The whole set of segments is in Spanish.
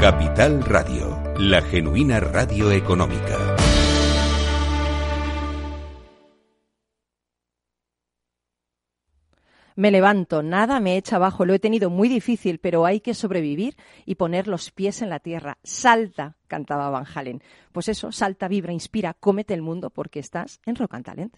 Capital Radio, la genuina radio económica. Me levanto, nada me echa abajo, lo he tenido muy difícil, pero hay que sobrevivir y poner los pies en la tierra. Salta, cantaba Van Halen. Pues eso, salta, vibra, inspira, cómete el mundo porque estás en Rock and Talent.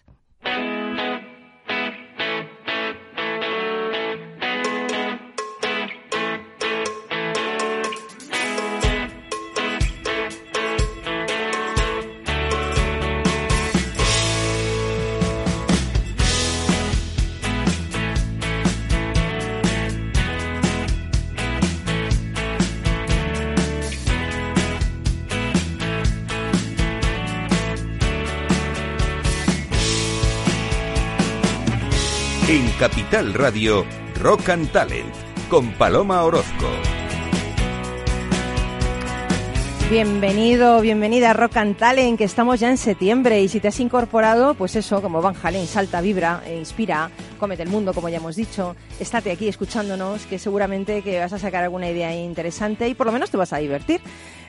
Capital Radio, Rock and Talent, con Paloma Orozco. Bienvenido, bienvenida a Rock and Talent, que estamos ya en septiembre y si te has incorporado, pues eso, como Van Halen, salta, vibra, e inspira, cómete el mundo, como ya hemos dicho, estate aquí escuchándonos, que seguramente que vas a sacar alguna idea interesante y por lo menos te vas a divertir.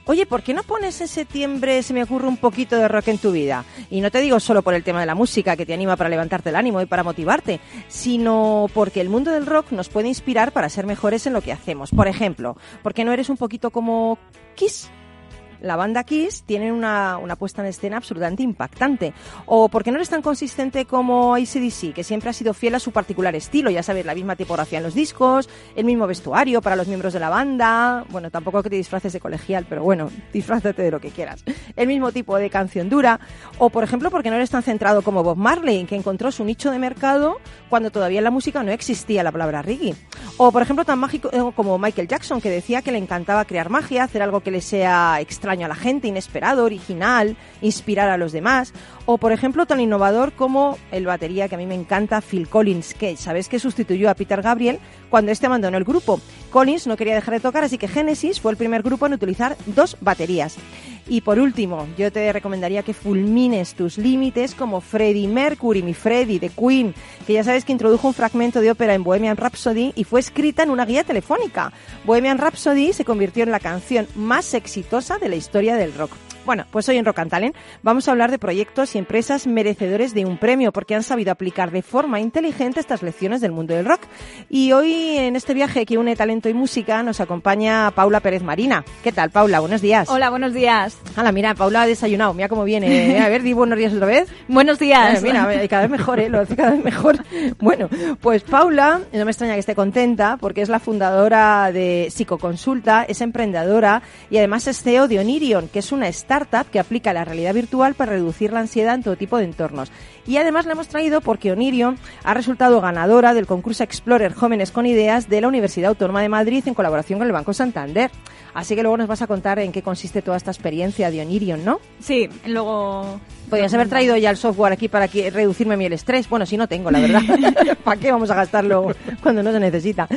Oye, ¿por qué no pones en septiembre, se me ocurre, un poquito de rock en tu vida? Y no te digo solo por el tema de la música, que te anima para levantarte el ánimo y para motivarte, sino porque el mundo del rock nos puede inspirar para ser mejores en lo que hacemos. Por ejemplo, ¿por qué no eres un poquito como Kiss? La banda Kiss tiene una, una, puesta en escena absolutamente impactante. O porque no eres tan consistente como ACDC, que siempre ha sido fiel a su particular estilo. Ya sabes, la misma tipografía en los discos, el mismo vestuario para los miembros de la banda. Bueno, tampoco que te disfraces de colegial, pero bueno, disfrázate de lo que quieras. El mismo tipo de canción dura. O, por ejemplo, porque no eres tan centrado como Bob Marley, que encontró su nicho de mercado cuando todavía en la música no existía la palabra reggae. O, por ejemplo, tan mágico eh, como Michael Jackson, que decía que le encantaba crear magia, hacer algo que le sea extraño a la gente, inesperado, original, inspirar a los demás. O, por ejemplo, tan innovador como el batería que a mí me encanta, Phil Collins, que sabes que sustituyó a Peter Gabriel cuando este abandonó el grupo. Collins no quería dejar de tocar, así que Genesis fue el primer grupo en utilizar dos baterías. Y por último, yo te recomendaría que fulmines tus límites como Freddie Mercury, mi Freddie de Queen, que ya sabes que introdujo un fragmento de ópera en Bohemian Rhapsody y fue escrita en una guía telefónica. Bohemian Rhapsody se convirtió en la canción más exitosa de la historia del rock. Bueno, pues hoy en Rock and Talent vamos a hablar de proyectos y empresas merecedores de un premio porque han sabido aplicar de forma inteligente estas lecciones del mundo del rock. Y hoy en este viaje que une talento y música nos acompaña Paula Pérez Marina. ¿Qué tal, Paula? Buenos días. Hola, buenos días. Hola, mira, Paula ha desayunado. Mira cómo viene. A ver, di buenos días otra vez. buenos días. Eh, mira, cada vez mejor, ¿eh? Lo hace cada vez mejor. Bueno, pues Paula, no me extraña que esté contenta porque es la fundadora de Psicoconsulta, es emprendedora y además es CEO de Onirion, que es una startup que aplica la realidad virtual para reducir la ansiedad en todo tipo de entornos. Y además la hemos traído porque Onirion ha resultado ganadora del concurso Explorer Jóvenes con Ideas de la Universidad Autónoma de Madrid en colaboración con el Banco Santander. Así que luego nos vas a contar en qué consiste toda esta experiencia de Onirion, ¿no? Sí, luego... Podrías haber traído ya el software aquí para que reducirme mi el estrés. Bueno, si no tengo, la verdad. ¿Para qué vamos a gastarlo cuando no se necesita?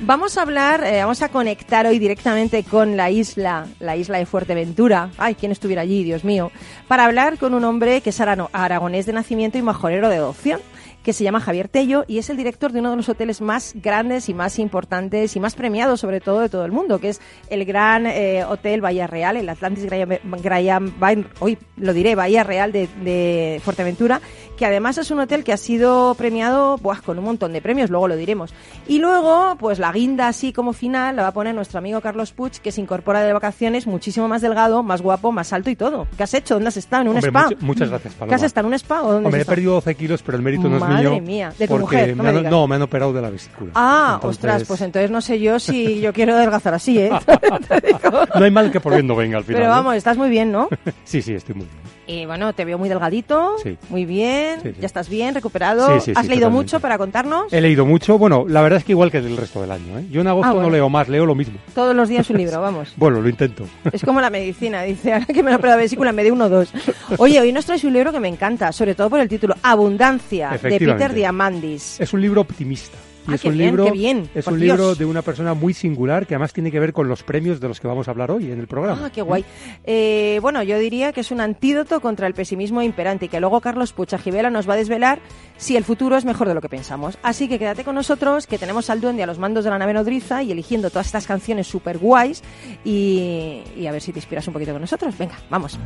Vamos a hablar, eh, vamos a conectar hoy directamente con la isla, la isla de Fuerteventura. Ay, quién estuviera allí, Dios mío. Para hablar con un hombre que es aragonés de nacimiento y majorero de adopción que se llama Javier Tello y es el director de uno de los hoteles más grandes y más importantes y más premiados sobre todo de todo el mundo, que es el gran eh, Hotel Bahía Real, el Atlantis Graham, hoy lo diré, Bahía Real de, Fuerteventura, que además es un hotel que ha sido premiado buah, con un montón de premios, luego lo diremos. Y luego, pues la guinda así como final la va a poner nuestro amigo Carlos Puig, que se incorpora de vacaciones muchísimo más delgado, más guapo, más alto y todo. ¿Qué has hecho? ¿Dónde has estado? ¿En un Hombre, spa? much- muchas gracias, Paloma. ¿Qué has estado? ¿En un spa o dónde Hombre, has he perdido 12 kilos, pero el mérito no es Madre mío. mía, de tu mujer, no me han, no, me han operado de la vesícula. Ah, Entonces, ostras, pues entonces no sé yo si yo quiero adelgazar así, ¿eh? No hay mal que por bien no venga al final. Pero ¿eh? vamos, estás muy bien, ¿no? Sí, sí, estoy muy bien. Y bueno, te veo muy delgadito, Sí. muy bien, Sí, sí. ya estás bien, recuperado. ¿Has leído totalmente. mucho para contarnos? He leído mucho. Bueno, la verdad es que igual que el resto del año. ¿eh? Yo en agosto Ah, bueno. no leo más, leo lo mismo. Todos los días un libro, vamos. Bueno, lo intento. Es como la medicina, dice, ahora que me lo la vesícula me dé uno o dos. Oye, hoy nos traes un libro que me encanta, sobre todo por el título Abundancia, de. Peter Diamandis. Es un libro optimista. Y Ah, es qué un bien, libro, qué bien, es un Dios. libro de una persona muy singular que además tiene que ver con los premios de los que vamos a hablar hoy en el programa. Ah, qué guay. Eh, bueno, yo diría que es un antídoto contra el pesimismo imperante y que luego Carlos Puchajivela nos va a desvelar si el futuro es mejor de lo que pensamos. Así que quédate con nosotros, que tenemos al duende a los mandos de la nave nodriza y eligiendo todas estas canciones súper guays y, y a ver si te inspiras un poquito con nosotros. Venga, vamos.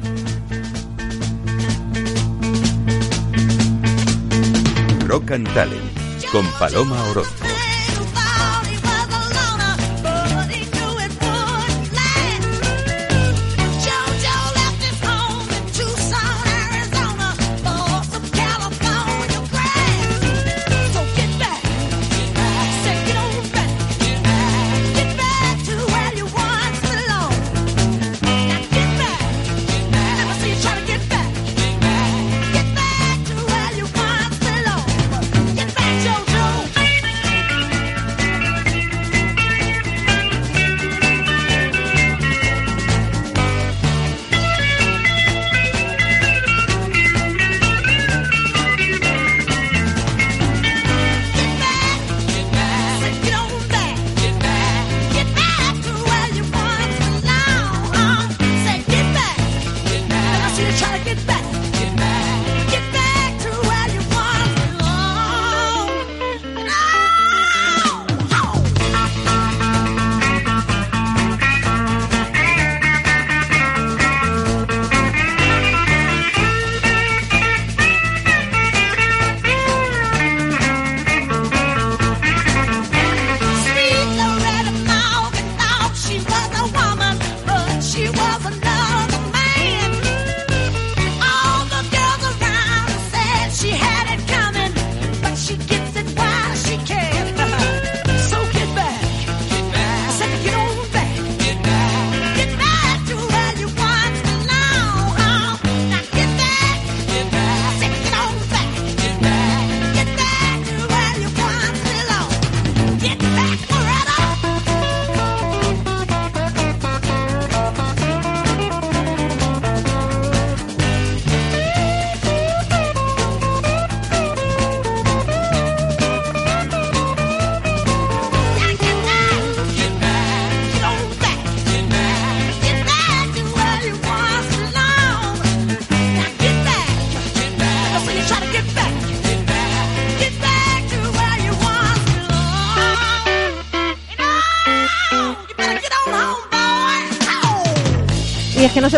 Rock and Talent con Paloma Orozco.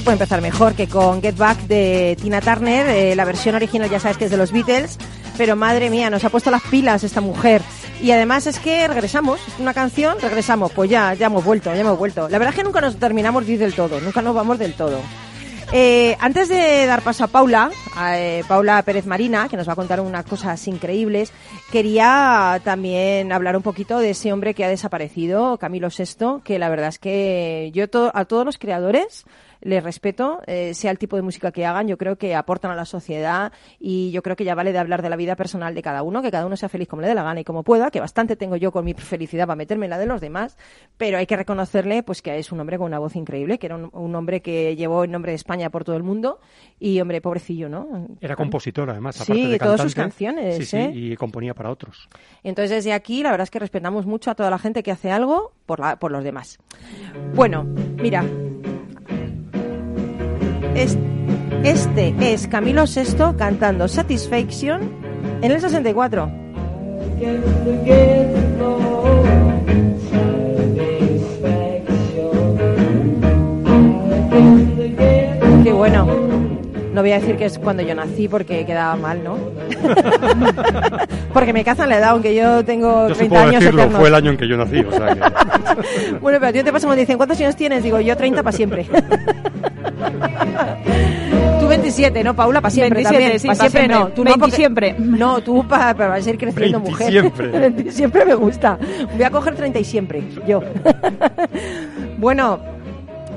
Puede empezar mejor que con Get Back de Tina Turner. Eh, la versión original ya sabes que es de los Beatles, pero madre mía, nos ha puesto las pilas esta mujer. Y además es que regresamos, es una canción, regresamos, pues ya, ya hemos vuelto, ya hemos vuelto. La verdad es que nunca nos terminamos de ir del todo, nunca nos vamos del todo. Eh, antes de dar paso a Paula, a eh, Paula Pérez Marina, que nos va a contar unas cosas increíbles, quería también hablar un poquito de ese hombre que ha desaparecido, Camilo VI, que la verdad es que yo to- a todos los creadores les respeto, eh, sea el tipo de música que hagan, yo creo que aportan a la sociedad y yo creo que ya vale de hablar de la vida personal de cada uno, que cada uno sea feliz como le dé la gana y como pueda, que bastante tengo yo con mi felicidad para meterme en la de los demás, pero hay que reconocerle pues que es un hombre con una voz increíble, que era un, un hombre que llevó el nombre de España por todo el mundo y hombre pobrecillo, ¿no? Era compositor, además, Sí, aparte de de todas sus canciones, Sí, sí, ¿eh? y componía para otros. Entonces desde aquí la verdad es que respetamos mucho a toda la gente que hace algo por, la, por los demás. Bueno, mira. Es- este es Camilo VI cantando Satisfaction en el 64. Qué bueno. No voy a decir que es cuando yo nací porque quedaba mal, ¿no? porque me cazan la edad, aunque yo tengo Yo sí 30 puedo años decirlo, eternos. fue el año en que yo nací, o sea que... Bueno, pero a ti te pasa cuando dicen, ¿cuántos años tienes? Digo, yo 30 para siempre. tú 27, ¿no, Paula? Para siempre 27, también. sí, pa' pa' siempre, siempre. no. Tú no, 20 porque- siempre. No, tú para, para seguir creciendo, 20 mujer. siempre. 20 siempre me gusta. Voy a coger 30 y siempre, yo. bueno,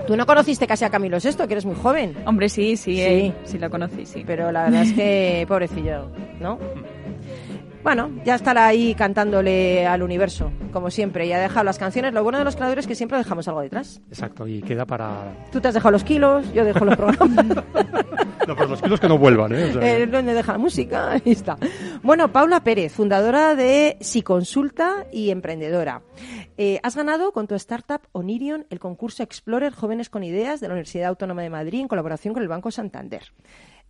tú no conociste casi a Camilo VI, que eres muy joven. Hombre, sí, sí, Sí. eh, sí lo conocí, sí. Pero la verdad es que, pobrecillo, ¿no? Bueno, ya estará ahí cantándole al universo, como siempre, y ha dejado las canciones. Lo bueno de los creadores es que siempre dejamos algo detrás. Exacto, y queda para... Tú te has dejado los kilos, yo dejo los programas. No, pero los kilos que no vuelvan, ¿eh? O sea, Eh, ¿Dónde deja la música? Ahí está. Bueno, Paula Pérez, fundadora de Psiconsulta y emprendedora. Eh, has ganado con tu startup Onirion el concurso Explorer Jóvenes con Ideas de la Universidad Autónoma de Madrid en colaboración con el Banco Santander.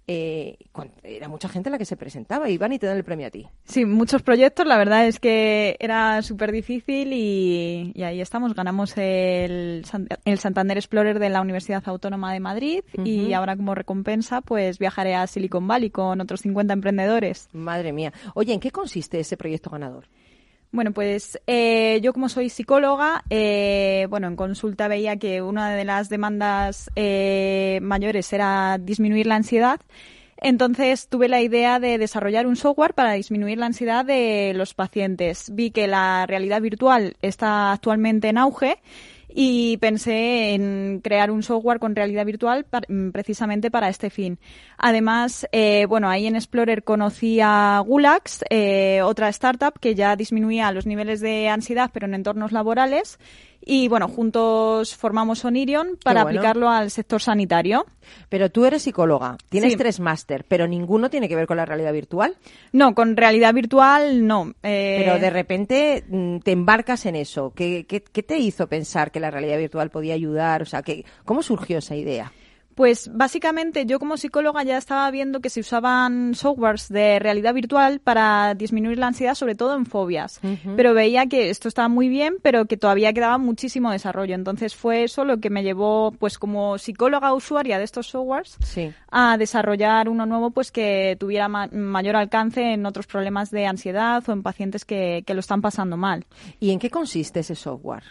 Eh, era mucha gente la que se presentaba y van y te dan el premio a ti. Sí, muchos proyectos. La verdad es que era súper difícil y, y ahí estamos. Ganamos el, el Santander Explorer de la Universidad Autónoma de Madrid y ahora como recompensa pues viajaré a Silicon Valley con otros 50 emprendedores. Madre mía. Oye, ¿en qué consiste ese proyecto ganador? Bueno, pues eh, yo como soy psicóloga, eh, bueno, en consulta veía que una de las demandas eh, mayores era disminuir la ansiedad. Entonces tuve la idea de desarrollar un software para disminuir la ansiedad de los pacientes. Vi que la realidad virtual está actualmente en auge y pensé en crear un software con realidad virtual mm, precisamente para este fin. Además, eh, bueno, ahí en Explorer conocí a Gulax, eh, otra startup que ya disminuía los niveles de ansiedad, pero en entornos laborales. Y bueno, juntos formamos Onirion para bueno. aplicarlo al sector sanitario. Pero tú eres psicóloga, tienes Sí. tres máster, pero ninguno tiene que ver con la realidad virtual. No, con realidad virtual no. Eh, Pero de repente mm, te embarcas en eso. ¿Qué, qué, qué te hizo pensar que la realidad virtual podía ayudar? O sea, que, ¿cómo surgió esa idea? Pues básicamente yo como psicóloga ya estaba viendo que se usaban softwares de realidad virtual para disminuir la ansiedad, sobre todo en fobias. Pero veía que esto estaba muy bien, pero que todavía quedaba muchísimo desarrollo. Entonces fue eso lo que me llevó, pues como psicóloga usuaria de estos softwares, Sí. a desarrollar uno nuevo pues que tuviera ma- mayor alcance en otros problemas de ansiedad o en pacientes que, que lo están pasando mal. ¿Y en qué consiste ese software?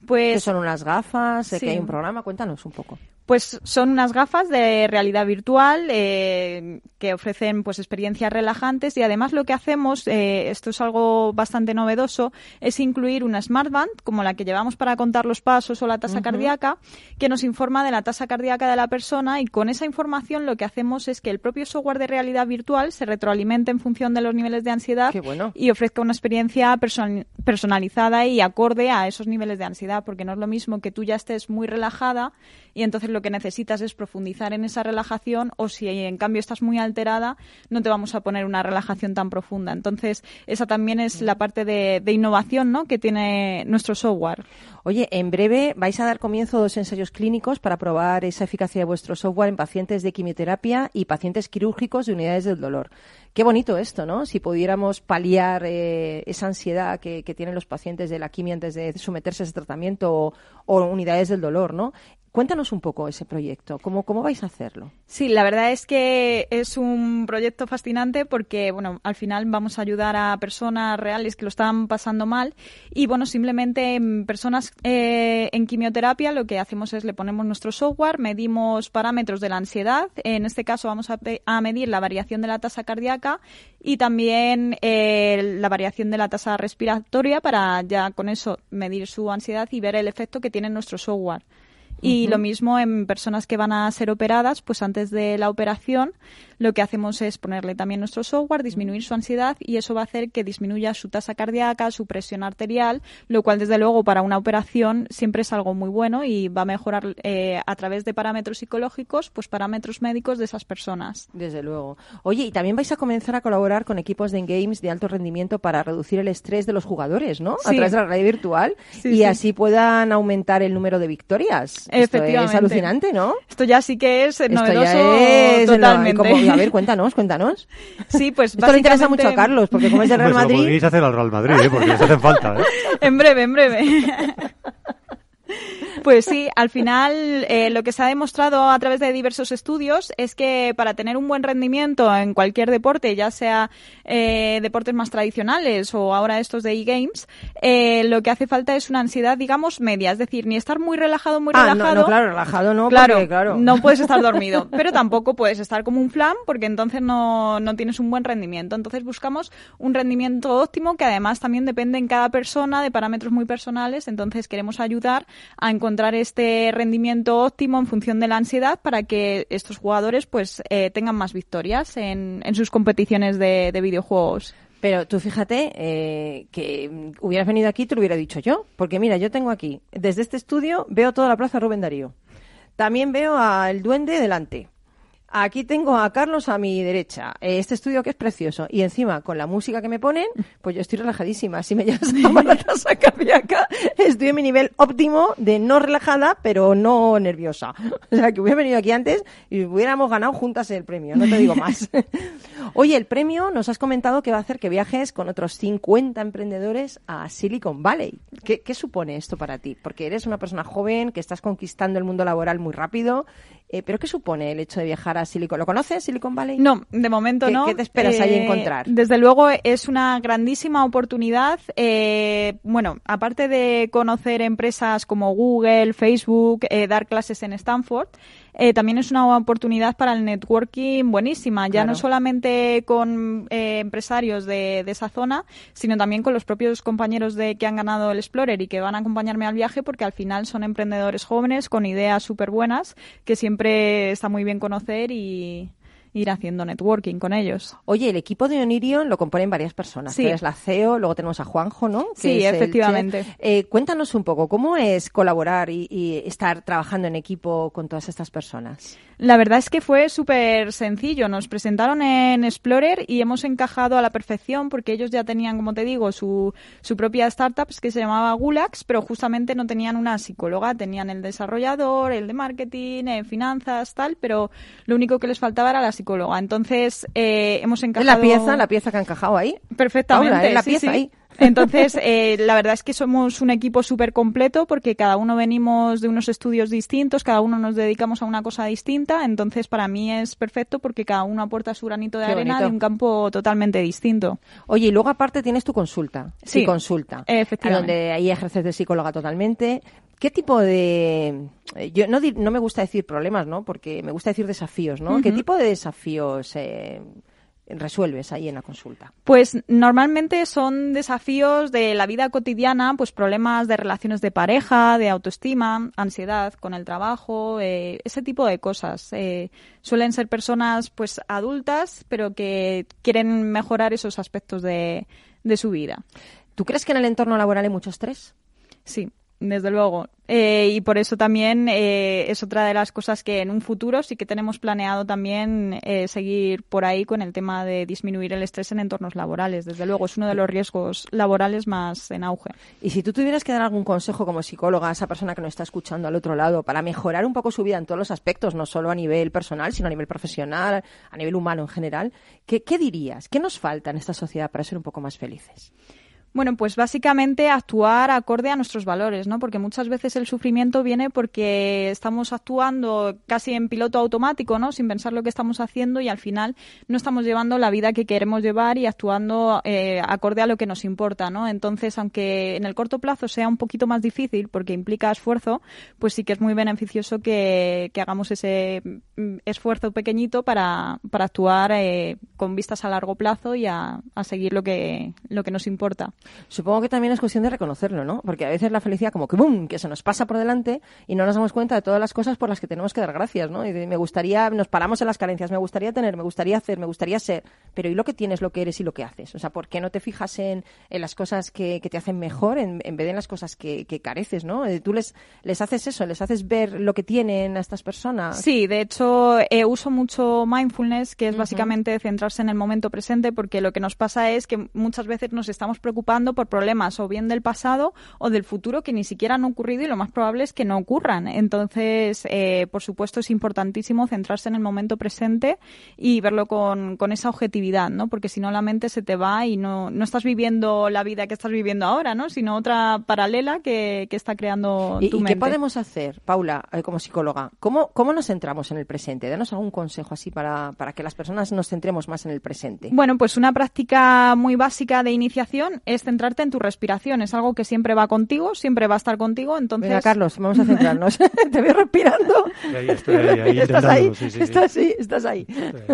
¿Qué Pues son unas gafas? ¿De sí. que hay un programa? Cuéntanos un poco. Pues son unas gafas de realidad virtual eh, que ofrecen pues experiencias relajantes y además lo que hacemos, eh, esto es algo bastante novedoso, es incluir una smartband como la que llevamos para contar los pasos o la tasa cardíaca que nos informa de la tasa cardíaca de la persona y con esa información lo que hacemos es que el propio software de realidad virtual se retroalimente en función de los niveles de ansiedad bueno. y ofrezca una experiencia person- personalizada y acorde a esos niveles de ansiedad, porque no es lo mismo que tú ya estés muy relajada y entonces lo que necesitas es profundizar en esa relajación o si en cambio estás muy alterada, no te vamos a poner una relajación tan profunda. Entonces, esa también es la parte de, innovación ¿no? que tiene nuestro software. Oye, en breve vais a dar comienzo a dos ensayos clínicos para probar esa eficacia de vuestro software en pacientes de quimioterapia y pacientes quirúrgicos de unidades del dolor. Qué bonito esto, ¿no? Si pudiéramos paliar eh, esa ansiedad que, tienen los pacientes de la quimio antes de someterse a ese tratamiento o unidades del dolor, ¿no? Cuéntanos un poco ese proyecto. ¿Cómo, cómo vais a hacerlo? Sí, la verdad es que es un proyecto fascinante porque, bueno, al final vamos a ayudar a personas reales que lo están pasando mal y, bueno, simplemente en personas eh, en quimioterapia lo que hacemos es le ponemos nuestro software, medimos parámetros de la ansiedad, en este caso vamos a medir la variación de la tasa cardíaca y también eh, la variación de la tasa respiratoria para ya con eso medir su ansiedad y ver el efecto que tiene nuestro software. Y lo mismo en personas que van a ser operadas, pues antes de la operación lo que hacemos es ponerle también nuestro software, disminuir su ansiedad y eso va a hacer que disminuya su tasa cardíaca, su presión arterial, lo cual desde luego para una operación siempre es algo muy bueno y va a mejorar eh, a través de parámetros psicológicos, pues parámetros médicos de esas personas. Desde luego. Oye, y también vais a comenzar a colaborar con equipos de games de alto rendimiento para reducir el estrés de los jugadores, ¿no? A través de la realidad virtual Sí, y sí. así puedan aumentar el número de victorias. Esto Efectivamente. es alucinante, ¿no? Esto ya sí que es Esto novedoso ya es totalmente. como- a ver, cuéntanos, cuéntanos. Sí, pues Esto le interesa básicamente- mucho a Carlos, porque como es del Real Hombre, se lo Madrid, podríais hacer al Real Madrid, ¿eh? porque les hacen falta. ¿eh? En breve, en breve. Pues sí, al final eh, lo que se ha demostrado a través de diversos estudios es que para tener un buen rendimiento en cualquier deporte, ya sea eh, deportes más tradicionales o ahora estos de e-games, eh, lo que hace falta es una ansiedad, digamos, media. Es decir, ni estar muy relajado, muy Ah, no, relajado. no, claro, relajado no, Claro, porque, claro. no puedes estar dormido, pero tampoco puedes estar como un flan porque entonces no, no tienes un buen rendimiento. Entonces buscamos un rendimiento óptimo que además también depende en cada persona de parámetros muy personales. Entonces queremos ayudar a encontrar este rendimiento óptimo en función de la ansiedad para que estos jugadores pues eh, tengan más victorias en, en sus competiciones de, de videojuegos. Pero tú fíjate eh, que hubieras venido aquí, te lo hubiera dicho yo. Porque mira, yo tengo aquí, desde este estudio veo toda la plaza Rubén Darío. También veo al duende delante. Aquí tengo a Carlos a mi derecha, eh, este estudio que es precioso, y encima con la música que me ponen, pues yo estoy relajadísima. Si me llevas a la tasa cardíaca, estoy en mi nivel óptimo de no relajada, pero no nerviosa. O sea, que hubiera venido aquí antes y hubiéramos ganado juntas el premio, no te digo más. Oye, el premio nos has comentado que va a hacer que viajes con otros 50 emprendedores a Silicon Valley. ¿Qué, qué supone esto para ti? Porque eres una persona joven, que estás conquistando el mundo laboral muy rápido, eh, pero ¿qué supone el hecho de viajar a Silicon ¿Lo conoces, Silicon Valley? No, de momento ¿Qué- no. qué te esperas ahí Eh, encontrar? Desde luego es una grandísima oportunidad. eh, bueno, aparte de conocer empresas como Google, Facebook, eh, dar clases en Stanford, eh, también es una oportunidad para el networking buenísima, ya Claro. no solamente con eh, empresarios de, de esa zona, sino también con los propios compañeros de que han ganado el Explorer y que van a acompañarme al viaje, porque al final son emprendedores jóvenes con ideas súper buenas que siempre está muy bien conocer y ir haciendo networking con ellos. Oye, el equipo de Onirion lo componen varias personas. Sí. Tú eres la CEO, luego tenemos a Juanjo, ¿no? Que Sí, es efectivamente. Eh, cuéntanos un poco, ¿cómo es colaborar y, y estar trabajando en equipo con todas estas personas? La verdad es que fue súper sencillo. Nos presentaron en Explorer y hemos encajado a la perfección porque ellos ya tenían, como te digo, su, su propia startup que se llamaba Gulax, pero justamente no tenían una psicóloga. Tenían el desarrollador, el de marketing, eh, finanzas, tal, pero lo único que les faltaba era la psicóloga. Entonces, eh, hemos encajado... la pieza, la pieza que ha encajado ahí. Perfectamente. Paula, es la sí, pieza sí. ahí. Entonces, eh, la verdad es que somos un equipo súper completo porque cada uno venimos de unos estudios distintos, cada uno nos dedicamos a una cosa distinta. Entonces, para mí es perfecto porque cada uno aporta su granito de Qué arena bonito. de un campo totalmente distinto. Oye, y luego aparte tienes tu consulta. Sí, Sí, consulta. efectivamente. Donde ahí ejerces de psicóloga totalmente. ¿Qué tipo de... eh, Yo no, no me gusta decir problemas, ¿no? Porque me gusta decir desafíos, ¿no? ¿Qué tipo de desafíos eh, resuelves ahí en la consulta? Pues normalmente son desafíos de la vida cotidiana, pues problemas de relaciones de pareja, de autoestima, ansiedad con el trabajo, eh, ese tipo de cosas. Eh, suelen ser personas pues adultas, pero que quieren mejorar esos aspectos de, de su vida. ¿Tú crees que en el entorno laboral hay mucho estrés? Sí, desde luego. Eh, y por eso también eh, es otra de las cosas que en un futuro sí que tenemos planeado también eh, seguir por ahí con el tema de disminuir el estrés en entornos laborales. Desde luego es uno de los riesgos laborales más en auge. Y si tú tuvieras que dar algún consejo como psicóloga a esa persona que nos está escuchando al otro lado para mejorar un poco su vida en todos los aspectos, no solo a nivel personal, sino a nivel profesional, a nivel humano en general, ¿qué, qué dirías? ¿Qué nos falta en esta sociedad para ser un poco más felices? Bueno, pues básicamente actuar acorde a nuestros valores, ¿no? Porque muchas veces el sufrimiento viene porque estamos actuando casi en piloto automático, ¿no? Sin pensar lo que estamos haciendo y al final no estamos llevando la vida que queremos llevar y actuando eh, acorde a lo que nos importa, ¿no? Entonces, aunque en el corto plazo sea un poquito más difícil porque implica esfuerzo, pues sí que es muy beneficioso que, que hagamos ese mm, esfuerzo pequeñito para, para actuar eh, con vistas a largo plazo y a, a seguir lo que, lo que nos importa. Supongo que también es cuestión de reconocerlo, ¿no? Porque a veces la felicidad como que ¡bum! que se nos pasa por delante y no nos damos cuenta de todas las cosas por las que tenemos que dar gracias, ¿no? Y de, me gustaría, nos paramos en las carencias, me gustaría tener, me gustaría hacer, me gustaría ser, pero ¿y lo que tienes, lo que eres y lo que haces? O sea, ¿por qué no te fijas en, en las cosas que, que te hacen mejor en, en vez de en las cosas que, que careces, ¿no? Eh, Tú les, les haces eso, les haces ver lo que tienen a estas personas. Sí, de hecho eh, uso mucho mindfulness, que es básicamente centrarse en el momento presente, porque lo que nos pasa es que muchas veces nos estamos preocupando por problemas o bien del pasado o del futuro que ni siquiera han ocurrido y lo más probable es que no ocurran. Entonces, eh, por supuesto, es importantísimo centrarse en el momento presente y verlo con, con esa objetividad, ¿no? Porque si no la mente se te va y no, no estás viviendo la vida que estás viviendo ahora, ¿no? Sino otra paralela que, que está creando ¿Y, tu y mente. qué podemos hacer, Paula, eh, como psicóloga? ¿Cómo, ¿Cómo nos centramos en el presente? Danos algún consejo así para, para que las personas nos centremos más en el presente. Bueno, pues una práctica muy básica de iniciación es centrarte en tu respiración. Es algo que siempre va contigo, siempre va a estar contigo. Entonces, Venga, Carlos, vamos a centrarnos. Te veo respirando. Ahí estoy, ahí, ahí estás ahí, intentándolo, sí, sí, sí. estás ahí, estás ahí.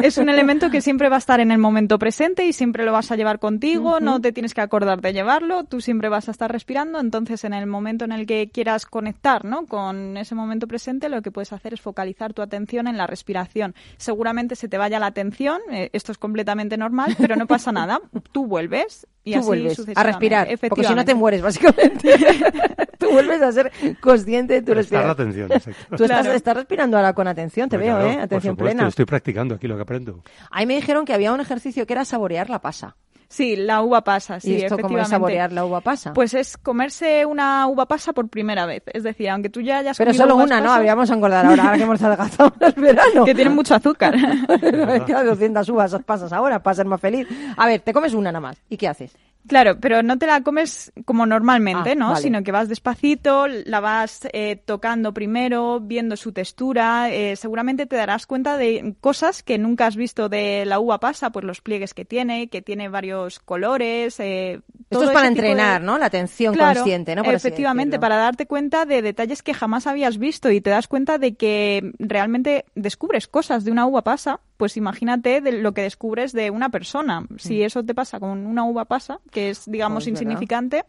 es un elemento que siempre va a estar en el momento presente y siempre lo vas a llevar contigo. No te tienes que acordar de llevarlo. Tú siempre vas a estar respirando. Entonces, en el momento en el que quieras conectar, ¿no? Con ese momento presente, lo que puedes hacer es focalizar tu atención en la respiración. Seguramente se te vaya la atención. eh, esto es completamente normal, pero no pasa nada. Tú vuelves y Tú así vuelves. A respirar, porque si no te efectivamente. mueres, básicamente. Tú vuelves a ser consciente de tu la respiración. atención, exacto. Tú estás, Claro. estás respirando ahora con atención, te Pues veo, claro, ¿eh? por Atención supuesto, plena. Estoy practicando aquí lo que aprendo. A mí me dijeron que había un ejercicio que era saborear la pasa. Sí, la uva pasa, sí, ¿Y esto cómo es efectivamente. saborear la uva pasa? Pues es comerse una uva pasa por primera vez. Es decir, aunque tú ya hayas Pero comido solo uvas una, ¿no? pasas, Habríamos a engordar ahora, ahora que hemos adelgazado el verano. Que tienen mucho azúcar. Me quedan 200 uvas pasas ahora para ser más feliz. A ver, te comes una nada más. ¿Y qué haces? Claro, pero no te la comes como normalmente, Ah, ¿no? vale. Sino que vas despacito, la vas eh, tocando primero, viendo su textura. eh, seguramente te darás cuenta de cosas que nunca has visto de la uva pasa, pues los pliegues que tiene, que tiene varios colores. eh, Esto todo es para de- entrenar, ¿no? La atención Claro, consciente, ¿no? Por efectivamente, para darte cuenta de detalles que jamás habías visto y te das cuenta de que realmente descubres cosas de una uva pasa, pues imagínate de lo que descubres de una persona. Si eso te pasa con una uva pasa, que es, digamos, Mm. Pues, ¿verdad? insignificante,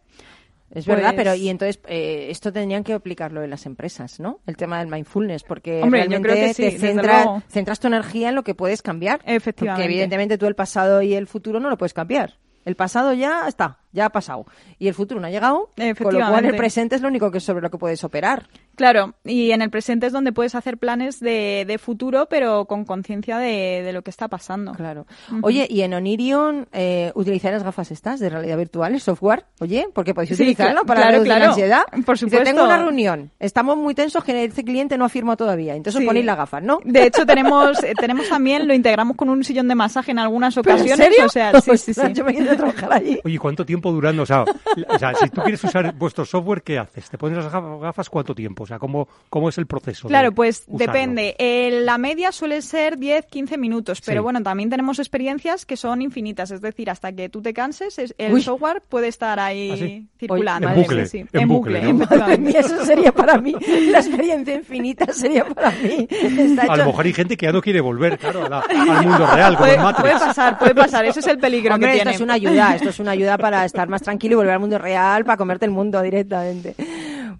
Es verdad, Pues- pero y entonces eh, esto tendrían que aplicarlo en las empresas, ¿no? El tema del mindfulness, porque Hombre, yo realmente creo que sí, te centra- centras tu energía en lo que puedes cambiar. Efectivamente. Porque evidentemente tú el pasado y el futuro no lo puedes cambiar. El pasado ya está, ya ha pasado. Y el futuro no ha llegado, con lo cual el presente es lo único que sobre lo que puedes operar. Claro, y en el presente es donde puedes hacer planes de, de futuro, pero con conciencia de, de lo que está pasando. Claro. Oye, ¿y en Onirion eh, utilizáis las gafas estas de realidad virtual, el software? Oye, porque podéis Sí, utilizarlo cla- para claro, reducir la claro. ansiedad. Por Dice, supuesto. tengo una reunión, estamos muy tensos que este cliente no ha firmado todavía, entonces Sí. ponéis las gafas, ¿no? De hecho, tenemos, eh, tenemos también, lo integramos con un sillón de masaje en algunas ¿Pero en ocasiones. serio? O sea, sí, sí, sí. Yo me quiero trabajar allí. Oye, ¿cuánto tiempo durando? O sea, la- o sea, si tú quieres usar vuestro software, ¿qué haces? ¿Te pones las gaf- gafas cuánto tiempo? O sea, ¿cómo, cómo es el proceso? de Claro, pues usarlo? depende. Eh, la media suele ser 10-15 minutos, pero Sí. bueno, también tenemos experiencias que son infinitas. Es decir, hasta que tú te canses, es- el Uy. software puede estar ahí ¿Ah, sí? circulando. Oye, En bucle, Sí, sí. en En bucle, bucle, ¿no? Madre efectivamente. mía, eso sería para mí. La experiencia infinita sería para mí. Está A lo mejor hay gente que ya no quiere volver, claro, a la- al mundo real, como Puede, en Matrix. puede pasar, puede pasar. Ese es el peligro Hombre, que esto tiene. es una ayuda, esto es una ayuda para estar más tranquilo y volver al mundo real, para comerte el mundo directamente.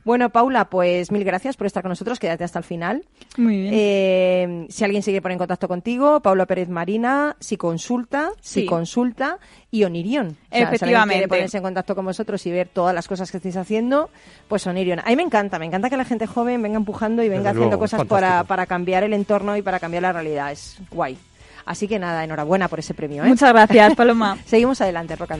Bueno, Paula, pues mil gracias por estar con nosotros, quédate hasta el final. Muy bien. Eh, si alguien se quiere poner en contacto contigo, Paula Pérez Marina, si consulta, si Sí. consulta y Onirion. O sea, si alguien Efectivamente. quiere ponerse en contacto con vosotros y ver todas las cosas que estáis haciendo, pues Onirion. A mí me encanta, me encanta que la gente joven venga empujando y venga Desde haciendo luego, cosas para, para cambiar el entorno y para cambiar la realidad. Es guay. Así que nada, enhorabuena por ese premio. ¿eh? Muchas gracias, Paloma. Seguimos adelante, Rock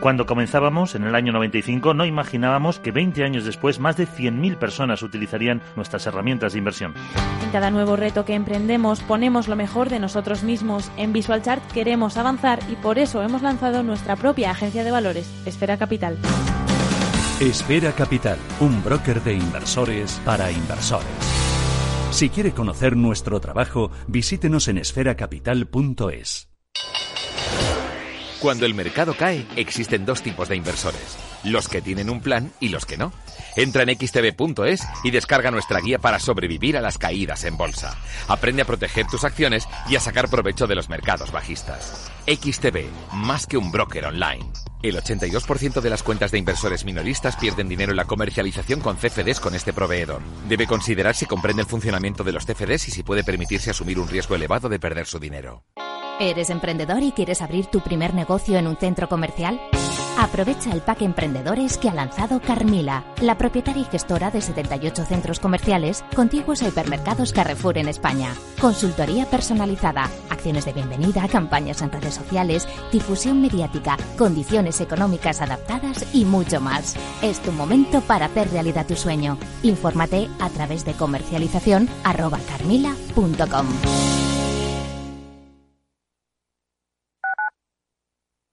Cuando comenzábamos, en el año 95, no imaginábamos que 20 años después más de 100.000 personas utilizarían nuestras herramientas de inversión. En cada nuevo reto que emprendemos ponemos lo mejor de nosotros mismos. En VisualChart queremos avanzar y por eso hemos lanzado nuestra propia agencia de valores, Esfera Capital. Esfera Capital, un broker de inversores para inversores. Si quiere conocer nuestro trabajo, visítenos en esferacapital.es. Cuando el mercado cae, existen dos tipos de inversores. Los que tienen un plan y los que no. Entra en xtb.es y descarga nuestra guía para sobrevivir a las caídas en bolsa. Aprende a proteger tus acciones y a sacar provecho de los mercados bajistas. XTB, más que un broker online. El 82% de las cuentas de inversores minoristas pierden dinero en la comercialización con CFDs con este proveedor. Debe considerar si comprende el funcionamiento de los CFDs y si puede permitirse asumir un riesgo elevado de perder su dinero. ¿Eres emprendedor y quieres abrir tu primer negocio en un centro comercial? Aprovecha el pack Emprendedores que ha lanzado Carmila, la propietaria y gestora de 78 centros comerciales contiguos a hipermercados Carrefour en España. Consultoría personalizada, acciones de bienvenida, campañas en redes sociales, difusión mediática, condiciones económicas adaptadas y mucho más. Es tu momento para hacer realidad tu sueño. Infórmate a través de comercialización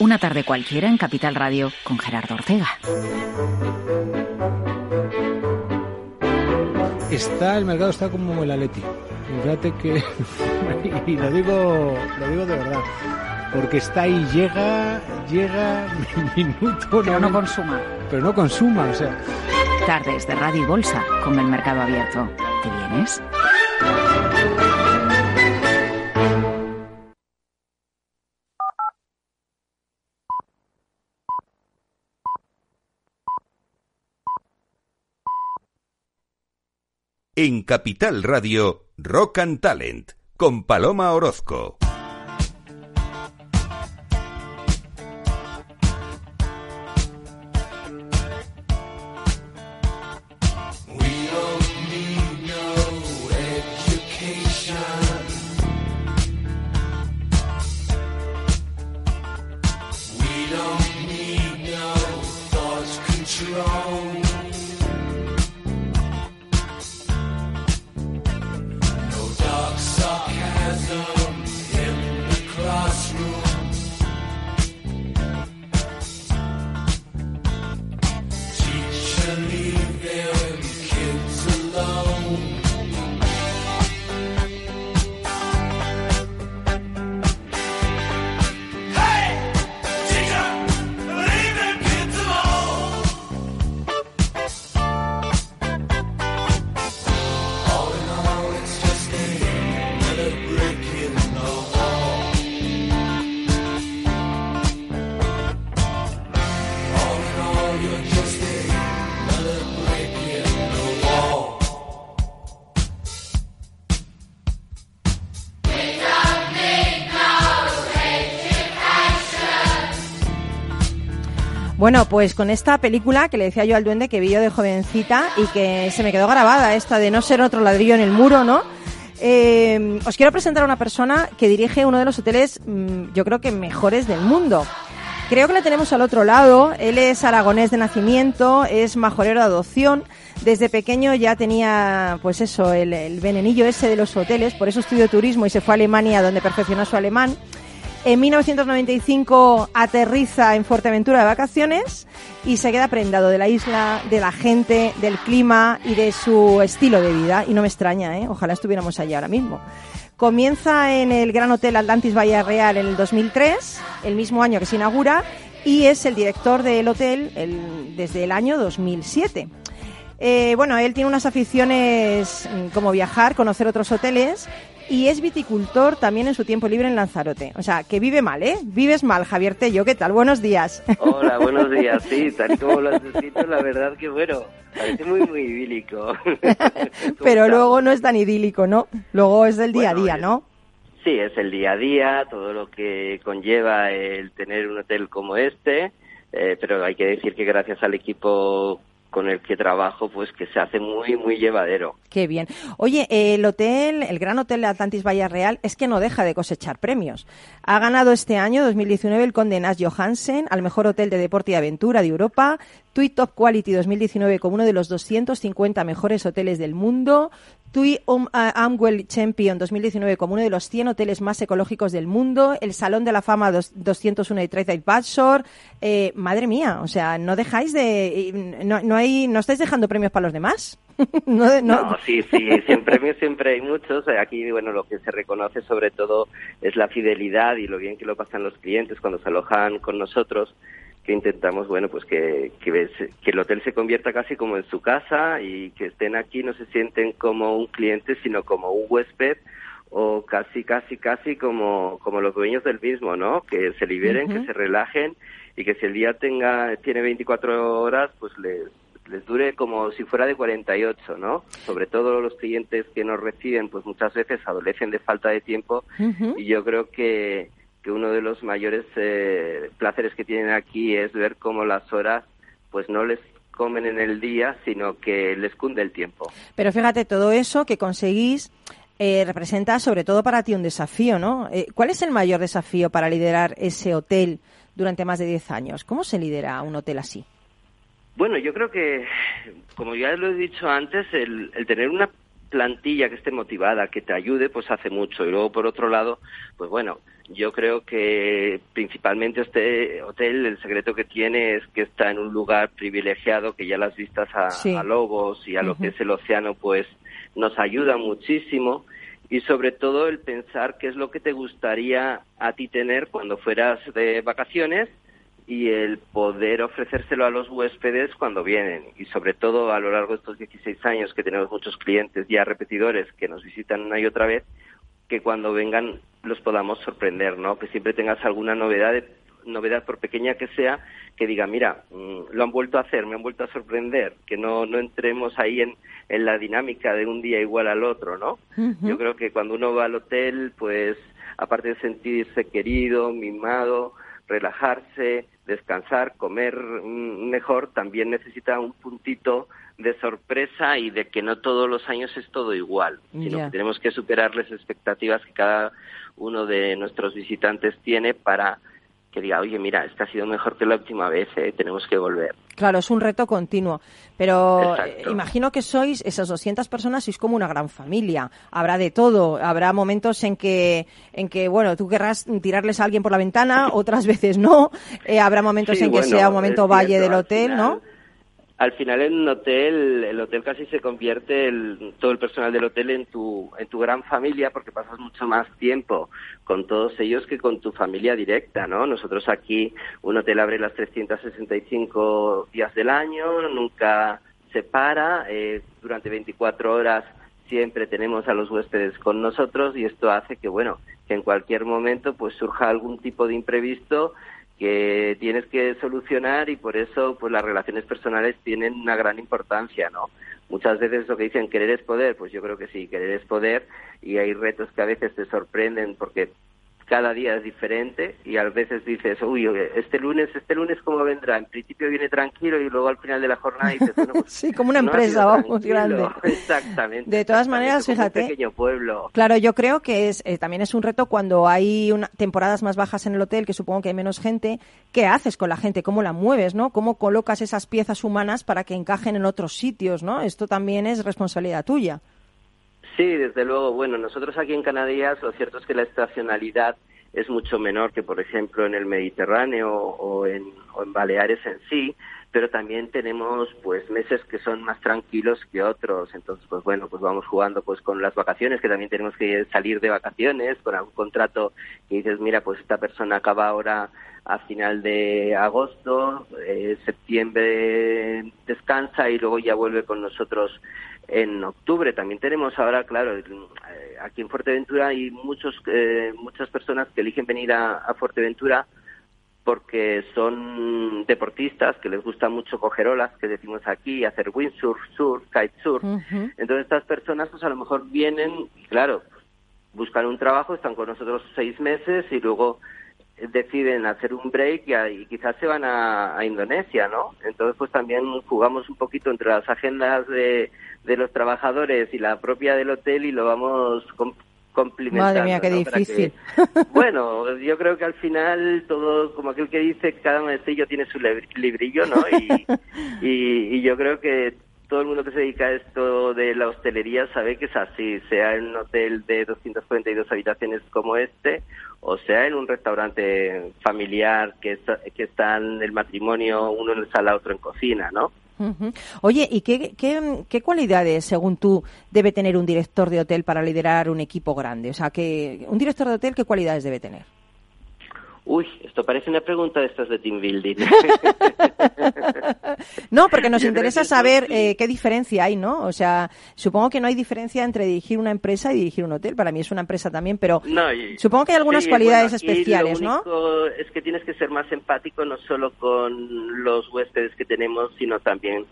Una tarde cualquiera en Capital Radio con Gerardo Ortega. Está, el mercado está como el Atleti. Fíjate que, y lo digo, lo digo de verdad, porque está ahí, llega, llega, minuto. Pero no consuma. Pero no consuma, o sea. Tardes de Radio y Bolsa con el mercado abierto. ¿Te vienes? En Capital Radio, Rock and Talent, con Paloma Orozco. Bueno, pues con esta película que le decía yo al duende que vi yo de jovencita y que se me quedó grabada, esta de no ser otro ladrillo en el muro, ¿no? Eh, os quiero presentar a una persona que dirige uno de los hoteles, mm, yo creo que mejores del mundo. Creo que le tenemos al otro lado. Él es aragonés de nacimiento, es majorero de adopción. Desde pequeño ya tenía, pues eso, el, el venenillo ese de los hoteles. Por eso estudió turismo y se fue a Alemania, donde perfeccionó su alemán. En 1995 aterriza en Fuerteventura de vacaciones y se queda prendado de la isla, de la gente, del clima y de su estilo de vida. Y no me extraña, ¿eh? Ojalá estuviéramos allí ahora mismo. Comienza en el Gran Hotel Atlantis Bahía Real en el 2003, el mismo año que se inaugura, y es el director del hotel el- desde el año 2007. Eh, bueno, él tiene unas aficiones mm, como viajar, conocer otros hoteles y es viticultor también en su tiempo libre en Lanzarote. O sea, que vive mal, ¿eh? Vives mal, Javier Tello. ¿Qué tal? Buenos días. Hola, buenos días. Sí, tal y como lo has la verdad que bueno, parece muy, muy idílico. Pero luego no es tan idílico, ¿no? Luego es del día a día, ¿no? Sí, es el día a día, todo lo que conlleva el tener un hotel como este, eh, pero hay que decir que gracias al equipo con el que trabajo, pues que se hace muy, muy llevadero. Qué bien. Oye, el hotel, el Gran Hotel Atlantis Bahía Real, es que no deja de cosechar premios. Ha ganado este año, 2019, el Conde Nast Johansen al mejor hotel de deporte y aventura de Europa, TUI Top Quality 2019 como uno de los 250 mejores hoteles del mundo, TUI Um- ah, Amwell Champion 2019 como uno de los 100 hoteles más ecológicos del mundo, el Salón de la Fama dos- 201 de Trade. Eh, madre mía, o sea, no dejáis de... No, no, hay, no estáis dejando premios para los demás. no, de- no- sí, sí, en premios siempre hay muchos. Aquí, bueno, lo que se reconoce sobre todo es la fidelidad y lo bien que lo pasan los clientes cuando se alojan con nosotros, que intentamos, bueno, pues que, que, que el hotel se convierta casi como en su casa y que estén aquí no se sienten como un cliente, sino como un huésped o casi, casi, casi como, como los dueños del mismo, ¿no? Que se liberen, que se relajen y que si el día tenga tiene 24 horas, pues les, les dure como si fuera de 48, ¿no? Sobre todo los clientes que nos reciben, pues muchas veces adolecen de falta de tiempo y yo creo que, que uno de los mayores eh, placeres que tienen aquí es ver cómo las horas pues no les comen en el día, sino que les cunde el tiempo. Pero fíjate, todo eso que conseguís eh, representa sobre todo para ti un desafío, ¿no? Eh, ¿Cuál es el mayor desafío para liderar ese hotel durante más de 10 años? ¿Cómo se lidera un hotel así? Bueno, yo creo que, como ya lo he dicho antes, el, el tener una plantilla que esté motivada, que te ayude, pues hace mucho. Y luego, por otro lado, pues bueno, yo creo que principalmente este hotel, el secreto que tiene es que está en un lugar privilegiado, que ya las vistas a, Sí. a Lobos y a lo que es el océano, pues nos ayuda muchísimo. Y sobre todo el pensar qué es lo que te gustaría a ti tener cuando fueras de vacaciones y el poder ofrecérselo a los huéspedes cuando vienen. Y sobre todo a lo largo de estos 16 años que tenemos muchos clientes ya repetidores que nos visitan una y otra vez, que cuando vengan los podamos sorprender, ¿no? Que siempre tengas alguna novedad, de- novedad por pequeña que sea, que diga, mira, mm, lo han vuelto a hacer, me han vuelto a sorprender, que no, no entremos ahí en, en la dinámica de un día igual al otro, ¿no? Yo creo que cuando uno va al hotel, pues aparte de sentirse querido, mimado, relajarse, descansar, comer mm, mejor, también necesita un puntito de sorpresa y de que no todos los años es todo igual, sino que tenemos que superar las expectativas que cada uno de nuestros visitantes tiene para que diga, oye, mira, esta ha sido mejor que la última vez, eh, tenemos que volver. Claro, es un reto continuo. Pero Exacto. eh, imagino que sois, esas 200 personas, sois como una gran familia. Habrá de todo. Habrá momentos en que, en que bueno, tú querrás tirarles a alguien por la ventana, otras veces no. Eh, habrá momentos Sí, en que bueno, sea un momento valle cierto, del hotel, final- ¿no? Al final en un hotel, el hotel casi se convierte, el- todo el personal del hotel en tu, en tu gran familia porque pasas mucho más tiempo con todos ellos que con tu familia directa, ¿no? Nosotros aquí, un hotel abre las 365 días del año, nunca se para, eh, durante 24 horas siempre tenemos a los huéspedes con nosotros y esto hace que, bueno, que en cualquier momento pues surja algún tipo de imprevisto que tienes que solucionar y por eso pues las relaciones personales tienen una gran importancia, ¿no? Muchas veces lo que dicen querer es poder, pues yo creo que sí, querer es poder y hay retos que a veces te sorprenden porque cada día es diferente y a veces dices, uy, este lunes, este lunes cómo vendrá, en principio viene tranquilo y luego al final de la jornada dices, bueno, pues, Sí, como una no empresa, vamos, grande. Exactamente. De todas exactamente, maneras, fíjate. Un pequeño pueblo. Claro, yo creo que es, eh, también es un reto cuando hay una- temporadas más bajas en el hotel, que supongo que hay menos gente. ¿Qué haces con la gente? ¿Cómo la mueves? ¿no? ¿Cómo colocas esas piezas humanas para que encajen en otros sitios? ¿no? Esto también es responsabilidad tuya. Sí, desde luego. Bueno, nosotros aquí en Canadías lo cierto es que la estacionalidad es mucho menor que, por ejemplo, en el Mediterráneo o en, Baleares en sí, pero también tenemos pues meses que son más tranquilos que otros. Entonces, pues bueno, pues vamos jugando pues con las vacaciones, que también tenemos que salir de vacaciones, con algún contrato que dices, mira, pues esta persona acaba ahora a final de agosto, eh, septiembre descansa y luego ya vuelve con nosotros en octubre. También tenemos ahora, claro, eh, aquí en Fuerteventura hay muchos, eh, muchas personas que eligen venir a, a Fuerteventura porque son deportistas que les gusta mucho coger olas, que decimos aquí, hacer windsurf, surf, kitesurf. Entonces estas personas pues a lo mejor vienen y claro, buscan un trabajo, están con nosotros seis meses y luego deciden hacer un break y, a- y quizás se van a, a Indonesia, ¿no? Entonces pues también jugamos un poquito entre las agendas de, de los trabajadores y la propia del hotel y lo vamos com- complementando. Madre mía, qué ¿no? Para que- difícil. bueno, yo creo que al final todo, como aquel que dice, cada maestrillo tiene su lib- librillo, ¿no? Y, y, y yo creo que todo el mundo que se dedica a esto de la hostelería sabe que es así, sea en un hotel de 242 habitaciones como este, o sea en un restaurante familiar que, está, que están el matrimonio uno en sala, otro en cocina, ¿no? Oye, ¿y qué, qué, qué cualidades, según tú, debe tener un director de hotel para liderar un equipo grande? O sea, que un director de hotel, ¿qué cualidades debe tener? Uy, esto parece una pregunta de estas de team building. No, porque nos Yo interesa saber sí. eh, qué diferencia hay, ¿no? O sea, supongo que no hay diferencia entre dirigir una empresa y dirigir un hotel. Para mí es una empresa también, pero No, y- supongo que hay algunas sí, cualidades bueno, especiales, lo ¿no? es que tienes que ser más empático no solo con los huéspedes que tenemos, sino también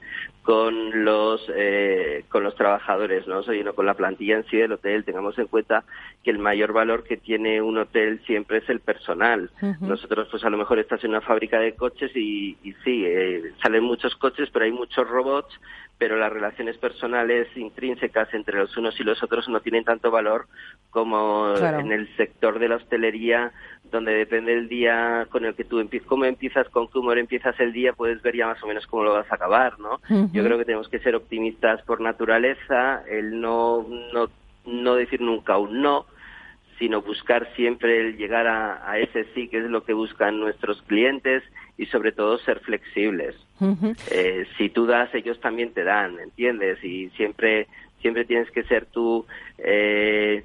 con los eh, con los trabajadores, ¿no? sino con la plantilla en sí del hotel. Tengamos en cuenta que el mayor valor que tiene un hotel siempre es el personal. Nosotros, pues a lo mejor estás en una fábrica de coches y, y sí, eh, salen muchos coches, pero hay muchos robots pero las relaciones personales intrínsecas entre los unos y los otros no tienen tanto valor como Claro. en el sector de la hostelería, donde depende del día con el que tú empiezas, cómo empiezas, con qué humor empiezas el día, puedes ver ya más o menos cómo lo vas a acabar, ¿no? Yo creo que tenemos que ser optimistas por naturaleza, el no, no, no decir nunca un no, sino buscar siempre el llegar a, a ese sí, que es lo que buscan nuestros clientes, y sobre todo ser flexibles. Eh, si tú das, ellos también te dan, ¿entiendes? Y siempre, siempre tienes que ser tú eh,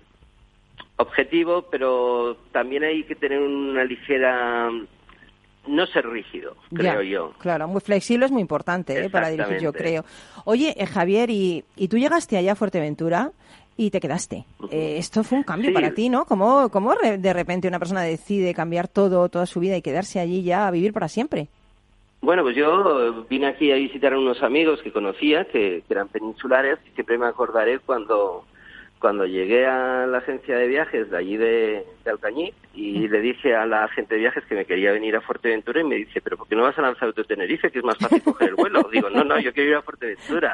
objetivo, pero también hay que tener una ligera, no ser rígido, creo Ya, yo. Claro, muy flexible es muy importante ¿eh? para dirigir, yo creo. Oye, eh, Javier, y, y tú llegaste allá a Fuerteventura y te quedaste. Eh, esto fue un cambio Sí. para ti, ¿no? ¿Cómo, cómo re- de repente una persona decide cambiar todo, toda su vida y quedarse allí ya a vivir para siempre? Bueno, pues yo vine aquí a visitar a unos amigos que conocía, que, que eran peninsulares, y siempre me acordaré cuando, cuando llegué a la agencia de viajes de allí de, de Alcañiz y le dije a la agente de viajes que me quería venir a Fuerteventura y me dice, pero ¿por qué no vas a Lanzarote o Tenerife, que es más fácil coger el vuelo? Digo, no, no, yo quiero ir a Fuerteventura.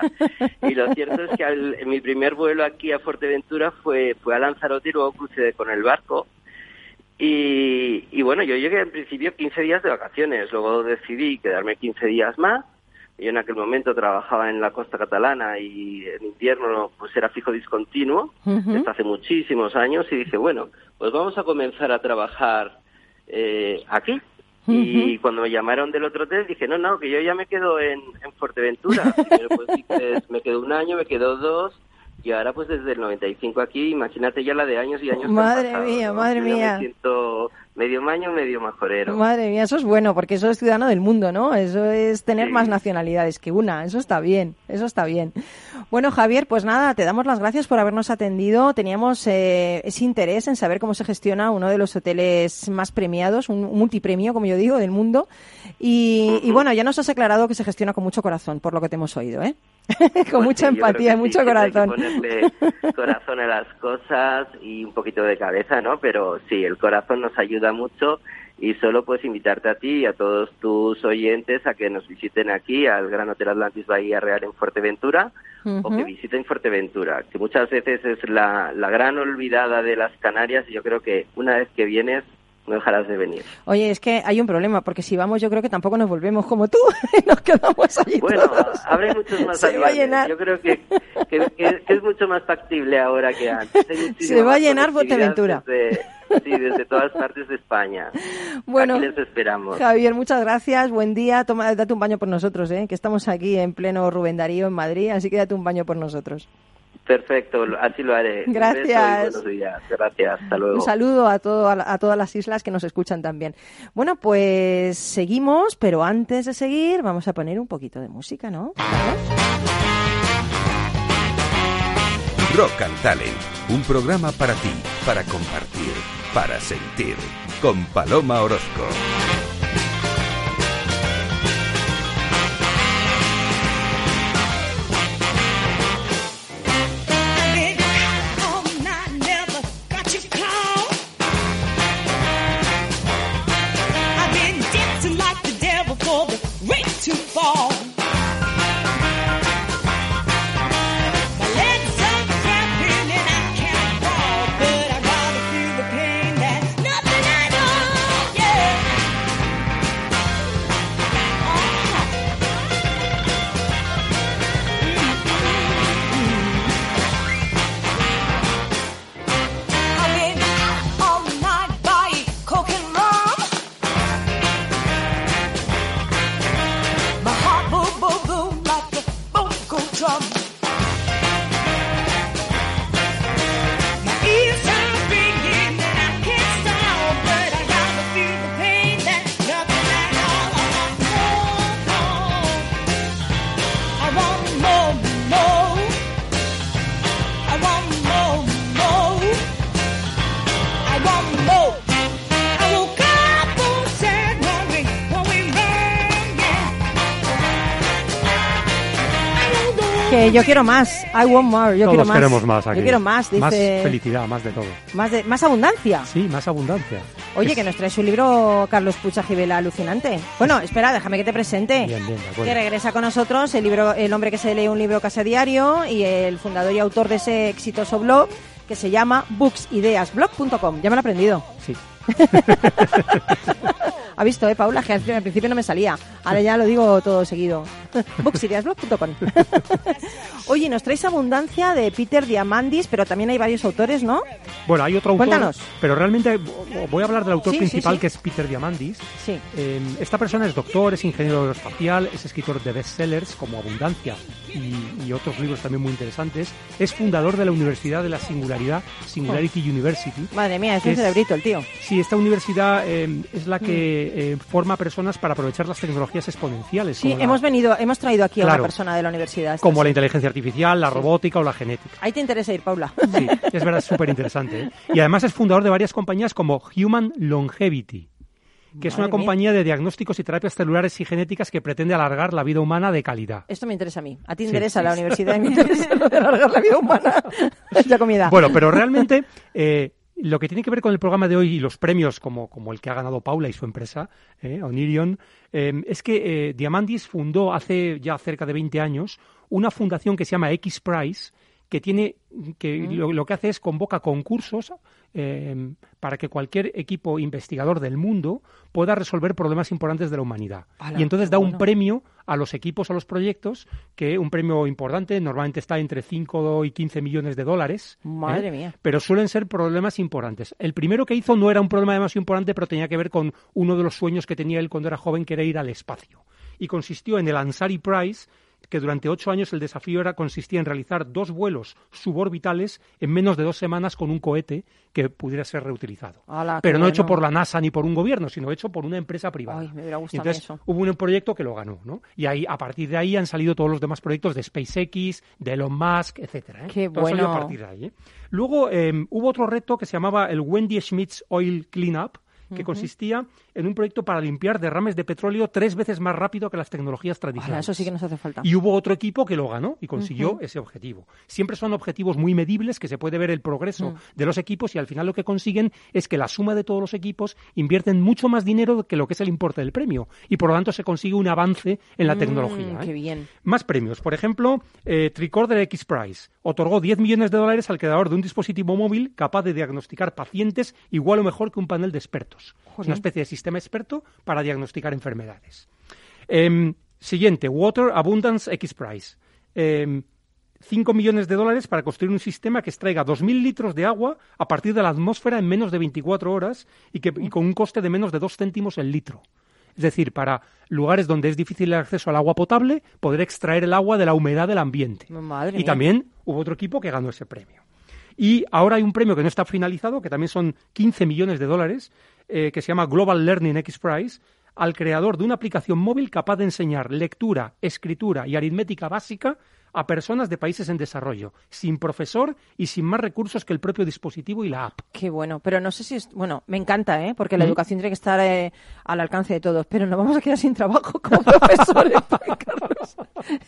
Y lo cierto es que al- mi primer vuelo aquí a Fuerteventura fue, fue a Lanzarote y luego crucé con el barco. Y, y bueno, yo llegué en principio 15 días de vacaciones, luego decidí quedarme 15 días más. Yo en aquel momento trabajaba en la costa catalana y en invierno pues era fijo discontinuo, Ujú. esto hace muchísimos años, y dije, bueno, pues vamos a comenzar a trabajar eh, aquí. Y cuando me llamaron del otro hotel dije, no, no, que yo ya me quedo en, en Fuerteventura. Primero pues sí me quedo un año, me quedo dos, y ahora pues desde el 95 aquí, imagínate ya la de años y años. que han Madre pasado, mía, ¿no? madre Yo mía. Me siento medio maño, medio majorero. Madre mía, eso es bueno, porque eso es ciudadano del mundo, ¿no? Eso es tener más nacionalidades que una. Eso está bien, eso está bien. Bueno, Javier, pues nada, te damos las gracias por habernos atendido. Teníamos eh, ese interés en saber cómo se gestiona uno de los hoteles más premiados, un multipremio, como yo digo, del mundo. Y, y bueno, ya nos has aclarado que se gestiona con mucho corazón, por lo que te hemos oído, ¿eh? con mucha Sí, empatía y que sí, mucho siempre hay que corazón. ponerle corazón a las cosas y un poquito de cabeza, ¿no? Pero sí, el corazón nos ayuda mucho y solo puedes invitarte a ti y a todos tus oyentes a que nos visiten aquí al Gran Hotel Atlantis Bahía Real en Fuerteventura o que visiten Fuerteventura, que muchas veces es la, la gran olvidada de las Canarias y yo creo que una vez que vienes no dejarás de venir. Oye, es que hay un problema, porque si vamos yo creo que tampoco nos volvemos como tú, nos quedamos allí Bueno, todos. habrá muchos más Se va a llenar. Yo creo que, que, que- que es mucho más factible ahora que antes. Se va a llenar Fuerteventura. Desde, sí, desde todas partes de España. Bueno, Aquí les esperamos. Javier, muchas gracias, buen día, toma, date un baño por nosotros, ¿eh? que estamos aquí en pleno Rubén Darío en Madrid, así que date un baño por nosotros. Perfecto, así lo haré. Un Gracias. beso y buenos días. Gracias. Hasta luego. Un saludo a, todo, a todas las islas que nos escuchan también. Bueno, pues seguimos, pero antes de seguir vamos a poner un poquito de música, ¿no? Rock and Talent, un programa para ti, para compartir, para sentir, con Paloma Orozco. Que yo quiero más, I want more, yo Todos quiero más. queremos más aquí. Yo quiero más, Más dice. felicidad, más de todo. Más, de, más abundancia. Sí, más abundancia. Oye, que nos traes un libro, Carlos Pucha Gibela, alucinante. Bueno, espera, déjame que te presente. Bien, bien, de que regresa con nosotros el libro, el hombre que se lee un libro casi a diario y el fundador y autor de ese exitoso blog que se llama booksideasblog.com. Ya me lo he aprendido. Sí. Ha visto, eh, Paula, que al principio no me salía. Ahora ya lo digo todo seguido. booksideasblog.com. Oye, nos traes abundancia de Peter Diamandis, pero también hay varios autores, ¿no? Bueno, hay otro autor, Cuéntanos. pero realmente voy a hablar del autor Sí, sí, principal sí. que es Peter Diamandis. Sí. Eh, esta persona es doctor, es ingeniero aeroespacial, es escritor de bestsellers como Abundancia y, y otros libros también muy interesantes. Es fundador de la Universidad de la Singularidad, Singularity University. Madre mía, es un cerebrito el tío. Sí, esta universidad eh, es la que eh, forma personas para aprovechar las tecnologías exponenciales. Sí, la- hemos venido, hemos traído aquí a una persona de la universidad. como sí. la inteligencia artificial, la robótica o la genética. Ahí te interesa ir, Paula. Sí, es verdad, es súper interesante. ¿eh? Y además es fundador de varias compañías como Human Longevity, que es una mía. compañía de diagnósticos y terapias celulares y genéticas que pretende alargar la vida humana de calidad. Esto me interesa a mí. A ti te Sí, interesa la universidad y me interesa lo de alargar la vida humana. ya comida. Bueno, pero realmente eh, lo que tiene que ver con el programa de hoy y los premios como, como el que ha ganado Paula y su empresa, eh, Onirion, eh, es que eh, Diamandis fundó hace ya cerca de 20 años una fundación que se llama X Prize, que tiene que Mm. lo, lo que hace es convoca concursos eh, para que cualquier equipo investigador del mundo pueda resolver problemas importantes de la humanidad. Ala, y entonces da un premio a los equipos, a los proyectos, que un premio importante normalmente está entre 5 y 15 millones de dólares. Madre ¿eh? mía. Pero suelen ser problemas importantes. El primero que hizo no era un problema demasiado importante, pero tenía que ver con uno de los sueños que tenía él cuando era joven, que era ir al espacio. Y consistió en el Ansari Prize, que durante ocho años el desafío era consistía en realizar dos vuelos suborbitales en menos de dos semanas con un cohete que pudiera ser reutilizado. Pero no hecho por la NASA ni por un gobierno, sino hecho por una empresa privada. Ay, me hubiera gustado Y entonces eso. hubo un proyecto que lo ganó, ¿no? Y ahí, a partir de ahí han salido todos los demás proyectos de SpaceX, de Elon Musk, etcétera. ¿eh? Qué Todo bueno. a partir de ahí. ¿eh? Luego eh, hubo otro reto que se llamaba el Wendy Schmitz Oil Cleanup, que consistía en un proyecto para limpiar derrames de petróleo tres veces más rápido que las tecnologías tradicionales. eso sí que nos hace falta. Y hubo otro equipo que lo ganó y consiguió ese objetivo. Siempre son objetivos muy medibles, que se puede ver el progreso Mm. de los equipos y al final lo que consiguen es que la suma de todos los equipos invierten mucho más dinero que lo que es el importe del premio y por lo tanto se consigue un avance en la Mm, tecnología. ¿eh? Qué bien. Más premios. Por ejemplo, eh, Tricorder X Prize otorgó 10 millones de dólares al creador de un dispositivo móvil capaz de diagnosticar pacientes igual o mejor que un panel de expertos. Joder. una especie de sistema experto para diagnosticar enfermedades. Em, siguiente, Water Abundance X Prize. Em, 5 millones de dólares para construir un sistema que extraiga 2.000 litros de agua a partir de la atmósfera en menos de 24 horas y, que, y con un coste de menos de 2 céntimos el litro. Es decir, para lugares donde es difícil el acceso al agua potable, poder extraer el agua de la humedad del ambiente. Madre y mía. también hubo otro equipo que ganó ese premio. Y ahora hay un premio que no está finalizado, que también son 15 millones de dólares, eh, que se llama Global Learning X Prize, al creador de una aplicación móvil capaz de enseñar lectura, escritura y aritmética básica a personas de países en desarrollo, sin profesor y sin más recursos que el propio dispositivo y la app. Qué bueno, pero no sé si es... Bueno, me encanta, ¿eh? Porque la ¿Mm? educación tiene que estar eh, al alcance de todos, pero nos vamos a quedar sin trabajo como profesores.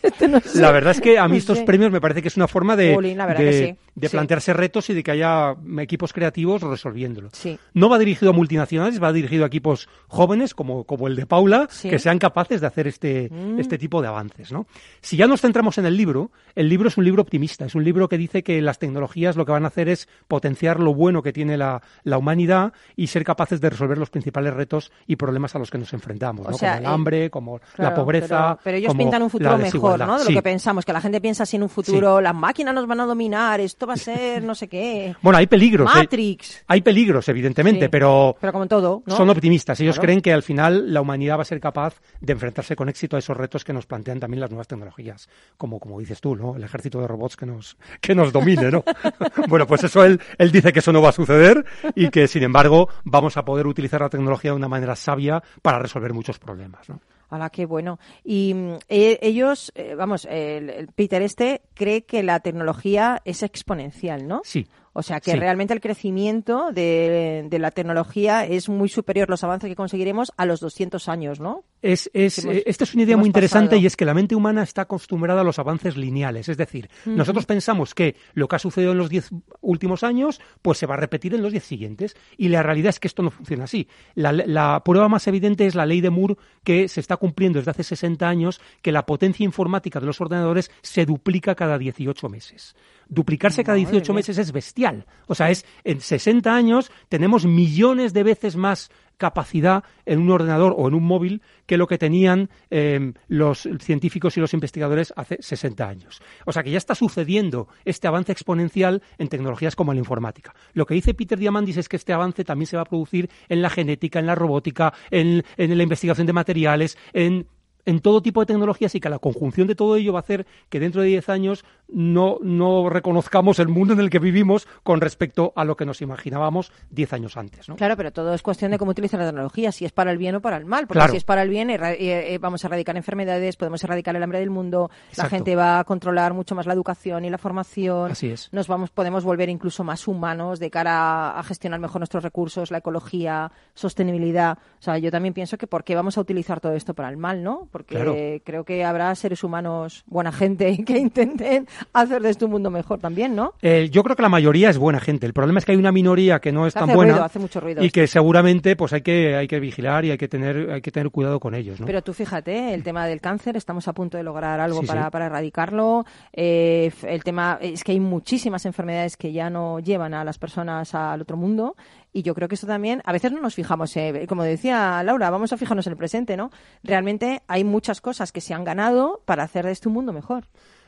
Este no sé. La verdad es que a mí No estos sé. premios me parece que es una forma de, de- que sí. de Sí. plantearse retos y de que haya equipos creativos resolviéndolo. Sí. No va dirigido a multinacionales, va dirigido a equipos jóvenes como, como el de Paula, que sean capaces de hacer este, Mm. este tipo de avances. ¿no? Si ya nos centramos en el libro, el libro es un libro optimista, es un libro que dice que las tecnologías lo que van a hacer es potenciar lo bueno que tiene la, la humanidad y ser capaces de resolver los principales retos y problemas a los que nos enfrentamos, ¿no? sea, como el eh, hambre, como la pobreza. Pero, pero ellos como pintan un futuro mejor. ¿no? De Sí. lo que pensamos, que la gente piensa así en un futuro, las máquinas nos van a dominar, esto va a ser no sé qué. Bueno, hay peligros. eh. Matrix. Hay peligros, evidentemente, Sí. pero, Pero como en todo, ¿no? son optimistas. Ellos Claro. creen que al final la humanidad va a ser capaz de enfrentarse con éxito a esos retos que nos plantean también las nuevas tecnologías, como, como dices tú, ¿no? El ejército de robots que nos, que nos domine, ¿no? bueno, pues eso él, él dice que eso no va a suceder y que, sin embargo, vamos a poder utilizar la tecnología de una manera sabia para resolver muchos problemas, ¿no? Hala, qué bueno. Y mm, e- ellos, eh, vamos, el, el Peter este cree que la tecnología es exponencial, ¿no? Sí. O sea que Sí. realmente el crecimiento de, de la tecnología es muy superior los avances que conseguiremos a los 200 años, ¿no? Es, es, Que hemos- eh, esta es una idea muy interesante pasado. y es que la mente humana está acostumbrada a los avances lineales. Es decir, Ujú. nosotros pensamos que lo que ha sucedido en los diez últimos años pues se va a repetir en los diez siguientes. Y la realidad es que esto no funciona así. La, la prueba más evidente es la ley de Moore que se está cumpliendo desde hace 60 años, que la potencia informática de los ordenadores se duplica cada 18 meses. Duplicarse cada 18 meses es bestial. O sea, es en 60 años tenemos millones de veces más capacidad en un ordenador o en un móvil que lo que tenían eh, los científicos y los investigadores hace 60 años. O sea que ya está sucediendo este avance exponencial en tecnologías como la informática. Lo que dice Peter Diamandis es que este avance también se va a producir en la genética, en la robótica, en, en la investigación de materiales, en en todo tipo de tecnologías y que la conjunción de todo ello va a hacer que dentro de 10 años no, no reconozcamos el mundo en el que vivimos con respecto a lo que nos imaginábamos 10 años antes. ¿no? Claro, pero todo es cuestión de cómo utilizar la tecnología, si es para el bien o para el mal. Porque Claro. si es para el bien, eh, eh, vamos a erradicar enfermedades, podemos erradicar el hambre del mundo, la gente va a controlar mucho más la educación y la formación. Así es. Nos vamos, podemos volver incluso más humanos de cara a, a gestionar mejor nuestros recursos, la ecología, sostenibilidad. O sea, yo también pienso que por qué vamos a utilizar todo esto para el mal, ¿no? Porque Claro. creo que habrá seres humanos, buena gente, que intenten hacer de este un mundo mejor también, ¿no? Eh, yo creo que la mayoría es buena gente. El problema es que hay una minoría que no es Que tan hace buena ruido, hace mucho ruido y esto. que seguramente pues hay que hay que vigilar y hay que tener hay que tener cuidado con ellos. ¿no? Pero tú fíjate, el tema del cáncer, estamos a punto de lograr algo Sí, para, sí. para erradicarlo. Eh, el tema es que hay muchísimas enfermedades que ya no llevan a las personas al otro mundo. Y yo creo que eso también, a veces no nos fijamos, eh, como decía Laura, vamos a fijarnos en el presente, ¿no? Realmente hay muchas cosas que se han ganado para hacer de este un mundo mejor.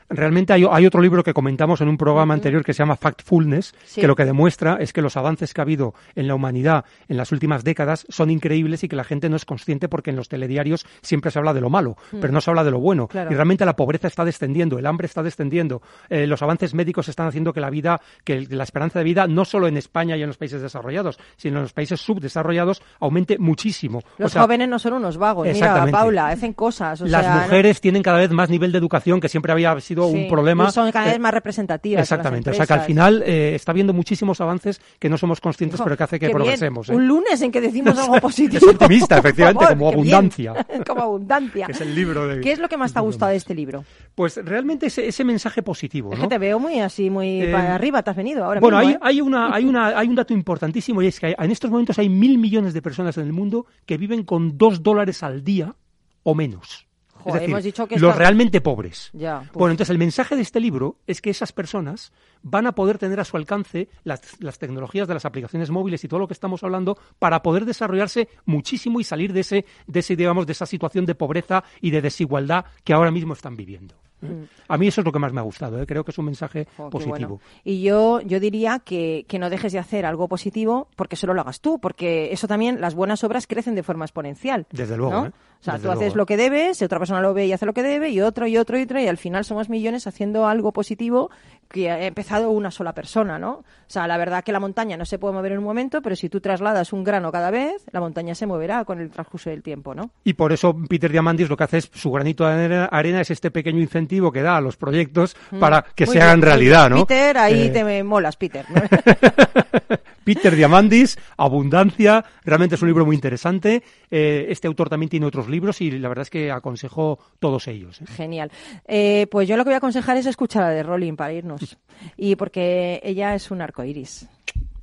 Realmente hay, hay otro libro que comentamos en un programa anterior que se llama Factfulness, Sí. que lo que demuestra es que los avances que ha habido en la humanidad en las últimas décadas son increíbles y que la gente no es consciente porque en los telediarios siempre se habla de lo malo, Mm. pero no se habla de lo bueno. Claro. Y realmente la pobreza está descendiendo, el hambre está descendiendo, eh, los avances médicos están haciendo que la vida, que la esperanza de vida, no solo en España y en los países desarrollados, sino en los países subdesarrollados, aumente muchísimo. Los O sea, jóvenes no son unos vagos. Mira. Paula, hacen cosas. o las sea, ¿no? mujeres tienen cada vez más nivel de educación, que siempre había sido Sí, un problema. y son cada vez Eh, más representativas. las Exactamente, o sea que al final eh, está habiendo muchísimos avances que no somos conscientes, Hijo, pero que hace que bien. progresemos. ¿eh? Un lunes en que decimos algo positivo. Es optimista, efectivamente, favor, como abundancia. como abundancia. Que es el libro de- ¿Qué es lo que más te ha gustado de este libro? Pues realmente ese, ese mensaje positivo. Que te veo muy así, muy Eh, para arriba, te has venido ahora bueno, mismo, hay, ¿eh? hay, una, hay, una, hay un dato importantísimo y es que hay- en estos momentos hay mil millones de personas en el mundo que viven con dos dólares al día o menos. Joder, es decir, hemos dicho que los realmente pobres. Ya, pues. Bueno, entonces el mensaje de este libro es que esas personas van a poder tener a su alcance las, las tecnologías de las aplicaciones móviles y todo lo que estamos hablando para poder desarrollarse muchísimo y salir de ese, de ese digamos, de esa situación de pobreza y de desigualdad que ahora mismo están viviendo. ¿eh? Mm. A mí eso es lo que más me ha gustado. ¿eh? Creo que es un mensaje positivo. bueno. Y yo, yo diría que, que no dejes de hacer algo positivo porque solo lo hagas tú, porque eso también, las buenas obras crecen de forma exponencial. Desde luego, ¿no? ¿eh? O sea, Desde tú luego, haces lo que debes, otra persona lo ve y hace lo que debe, y otro, y otro, y otro, y al final somos millones haciendo algo positivo que ha empezado una sola persona, ¿no? O sea, la verdad que la montaña no se puede mover en un momento, pero si tú trasladas un grano cada vez, la montaña se moverá con el transcurso del tiempo, ¿no? Y por eso Peter Diamandis lo que hace es su granito de arena, es este pequeño incentivo que da a los proyectos para que Mm. Muy se bien, hagan realidad. ¿no? Peter, ahí Eh, te molas, Peter. ¿no? Peter Diamandis, Abundancia, realmente es un libro muy interesante. Eh, este autor también tiene otros libros y la verdad es que aconsejo todos ellos. ¿eh? Genial. Eh, pues yo lo que voy a aconsejar es escuchar a de Rolling para irnos. Y porque ella es un arcoiris. She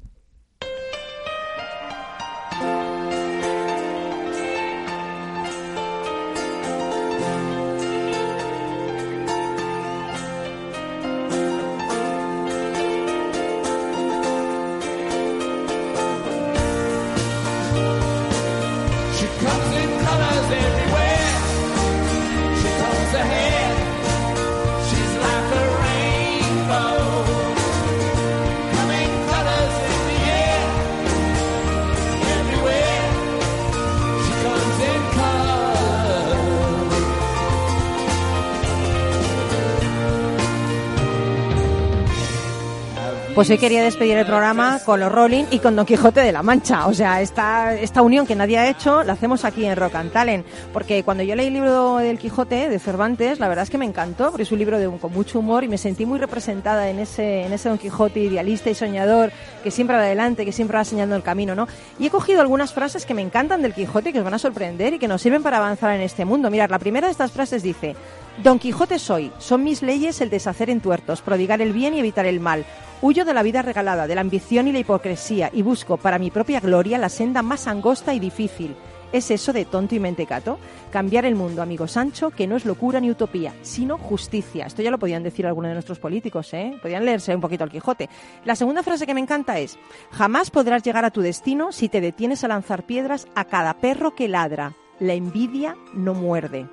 Pues hoy quería despedir el programa con los Rolling y con Don Quijote de la Mancha. O sea, esta, esta unión que nadie ha hecho la hacemos aquí en Rock and Talent. Porque cuando yo leí el libro del Quijote de Cervantes, la verdad es que me encantó, porque es un libro con mucho humor y me sentí muy representada en ese, en ese Don Quijote idealista y soñador que siempre va adelante, que siempre va señalando el camino, ¿no? Y he cogido algunas frases que me encantan del Quijote, que os van a sorprender y que nos sirven para avanzar en este mundo. Mirad, la primera de estas frases dice, Don Quijote soy, son mis leyes el deshacer entuertos, prodigar el bien y evitar el mal. Huyo de la vida regalada, de la ambición y la hipocresía, y busco para mi propia gloria la senda más angosta y difícil. ¿Es eso de tonto y mentecato? Cambiar el mundo, amigo Sancho, que no es locura ni utopía, sino justicia. Esto ya lo podían decir algunos de nuestros políticos, ¿eh? Podían leerse un poquito al Quijote. La segunda frase que me encanta es, jamás podrás llegar a tu destino si te detienes a lanzar piedras a cada perro que ladra. La envidia no muerde.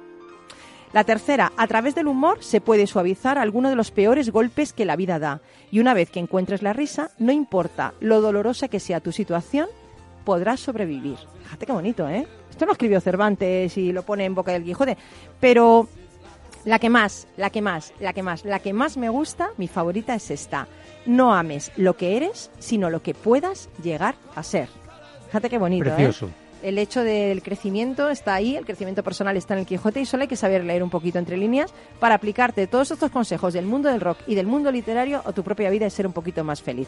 La tercera, a través del humor se puede suavizar alguno de los peores golpes que la vida da. Y una vez que encuentres la risa, no importa lo dolorosa que sea tu situación, podrás sobrevivir. Fíjate qué bonito, ¿eh? Esto lo escribió Cervantes y lo pone en boca del Quijote. Pero la que más, la que más, la que más, la que más me gusta, mi favorita es esta. No ames lo que eres, sino lo que puedas llegar a ser. Fíjate qué bonito, ¿eh? El hecho del crecimiento está ahí, el crecimiento personal está en el Quijote y solo hay que saber leer un poquito entre líneas para aplicarte todos estos consejos del mundo del rock y del mundo literario a tu propia vida y ser un poquito más feliz.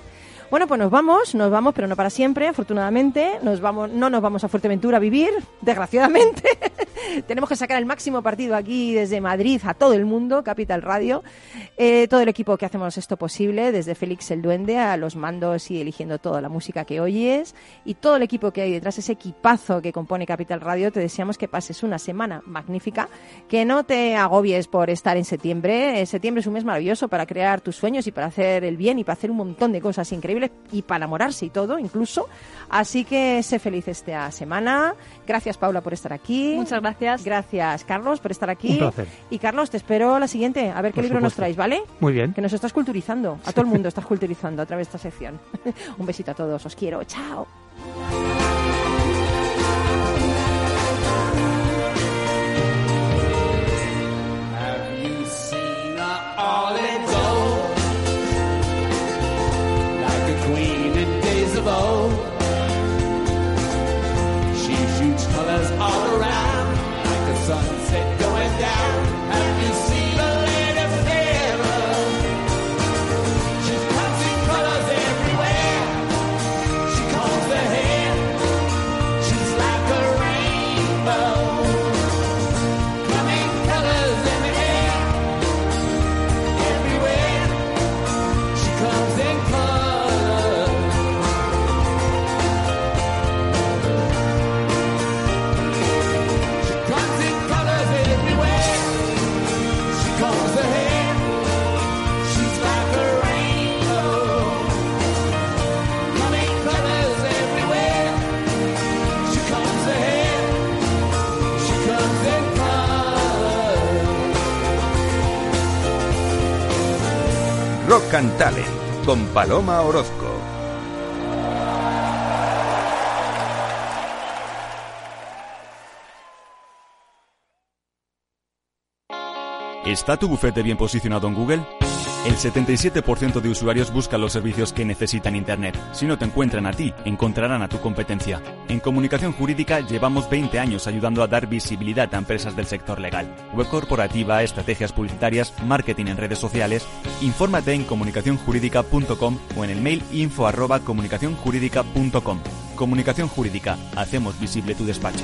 Bueno, pues nos vamos, nos vamos, pero no para siempre, afortunadamente. Nos vamos, no nos vamos a Fuerteventura a vivir, desgraciadamente. Tenemos que sacar el máximo partido aquí desde Madrid a todo el mundo, Capital Radio. Eh, todo el equipo que hacemos esto posible, desde Félix el Duende a los mandos y eligiendo toda la música que oyes y todo el equipo que hay detrás, ese equipazo que compone Capital Radio, te deseamos que pases una semana magnífica, que no te agobies por estar en septiembre. Eh, septiembre es un mes maravilloso para crear tus sueños y para hacer el bien y para hacer un montón de cosas increíbles y para enamorarse y todo, incluso. Así que sé feliz esta semana. Gracias, Paula, por estar aquí. Gracias. Gracias, Carlos, por estar aquí. Un placer. Y Carlos, te espero la siguiente, a ver qué Por libro nos traes, ¿vale? Muy bien. Que nos estás culturizando. A todo el mundo estás culturizando a través de esta sección. Un besito a todos, os quiero. Chao. Talent con Paloma Orozco. ¿Está tu bufete bien posicionado en Google? El 77% de usuarios buscan los servicios que necesitan Internet. Si no te encuentran a ti, encontrarán a tu competencia. En comunicación jurídica llevamos 20 años ayudando a dar visibilidad a empresas del sector legal. Web corporativa, estrategias publicitarias, marketing en redes sociales. Infórmate en comunicacionjurídica.com o en el mail info arroba comunicacionjurídica.com. Comunicación Jurídica. Hacemos visible tu despacho.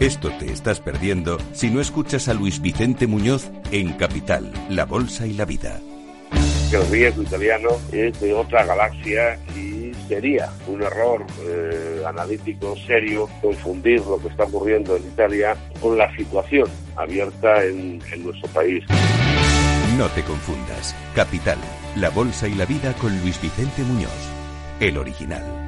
Esto te estás perdiendo si no escuchas a Luis Vicente Muñoz en Capital, La Bolsa y la Vida. el riesgo italiano es de otra galaxia y sería un error eh, analítico serio confundir lo que está ocurriendo en Italia con la situación abierta en, en nuestro país. No te confundas. Capital, La Bolsa y la Vida con Luis Vicente Muñoz, el original.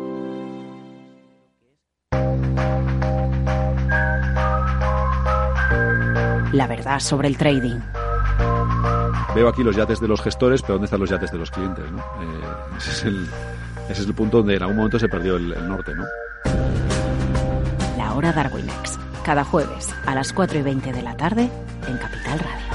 La verdad sobre el trading. Veo aquí los yates de los gestores, pero ¿dónde están los yates de los clientes? ¿no? Eh, ese, es el, ese es el punto donde en algún momento se perdió el, el norte. ¿no? La hora Darwinex. Cada jueves a las 4 y 20 de la tarde en Capital Radio.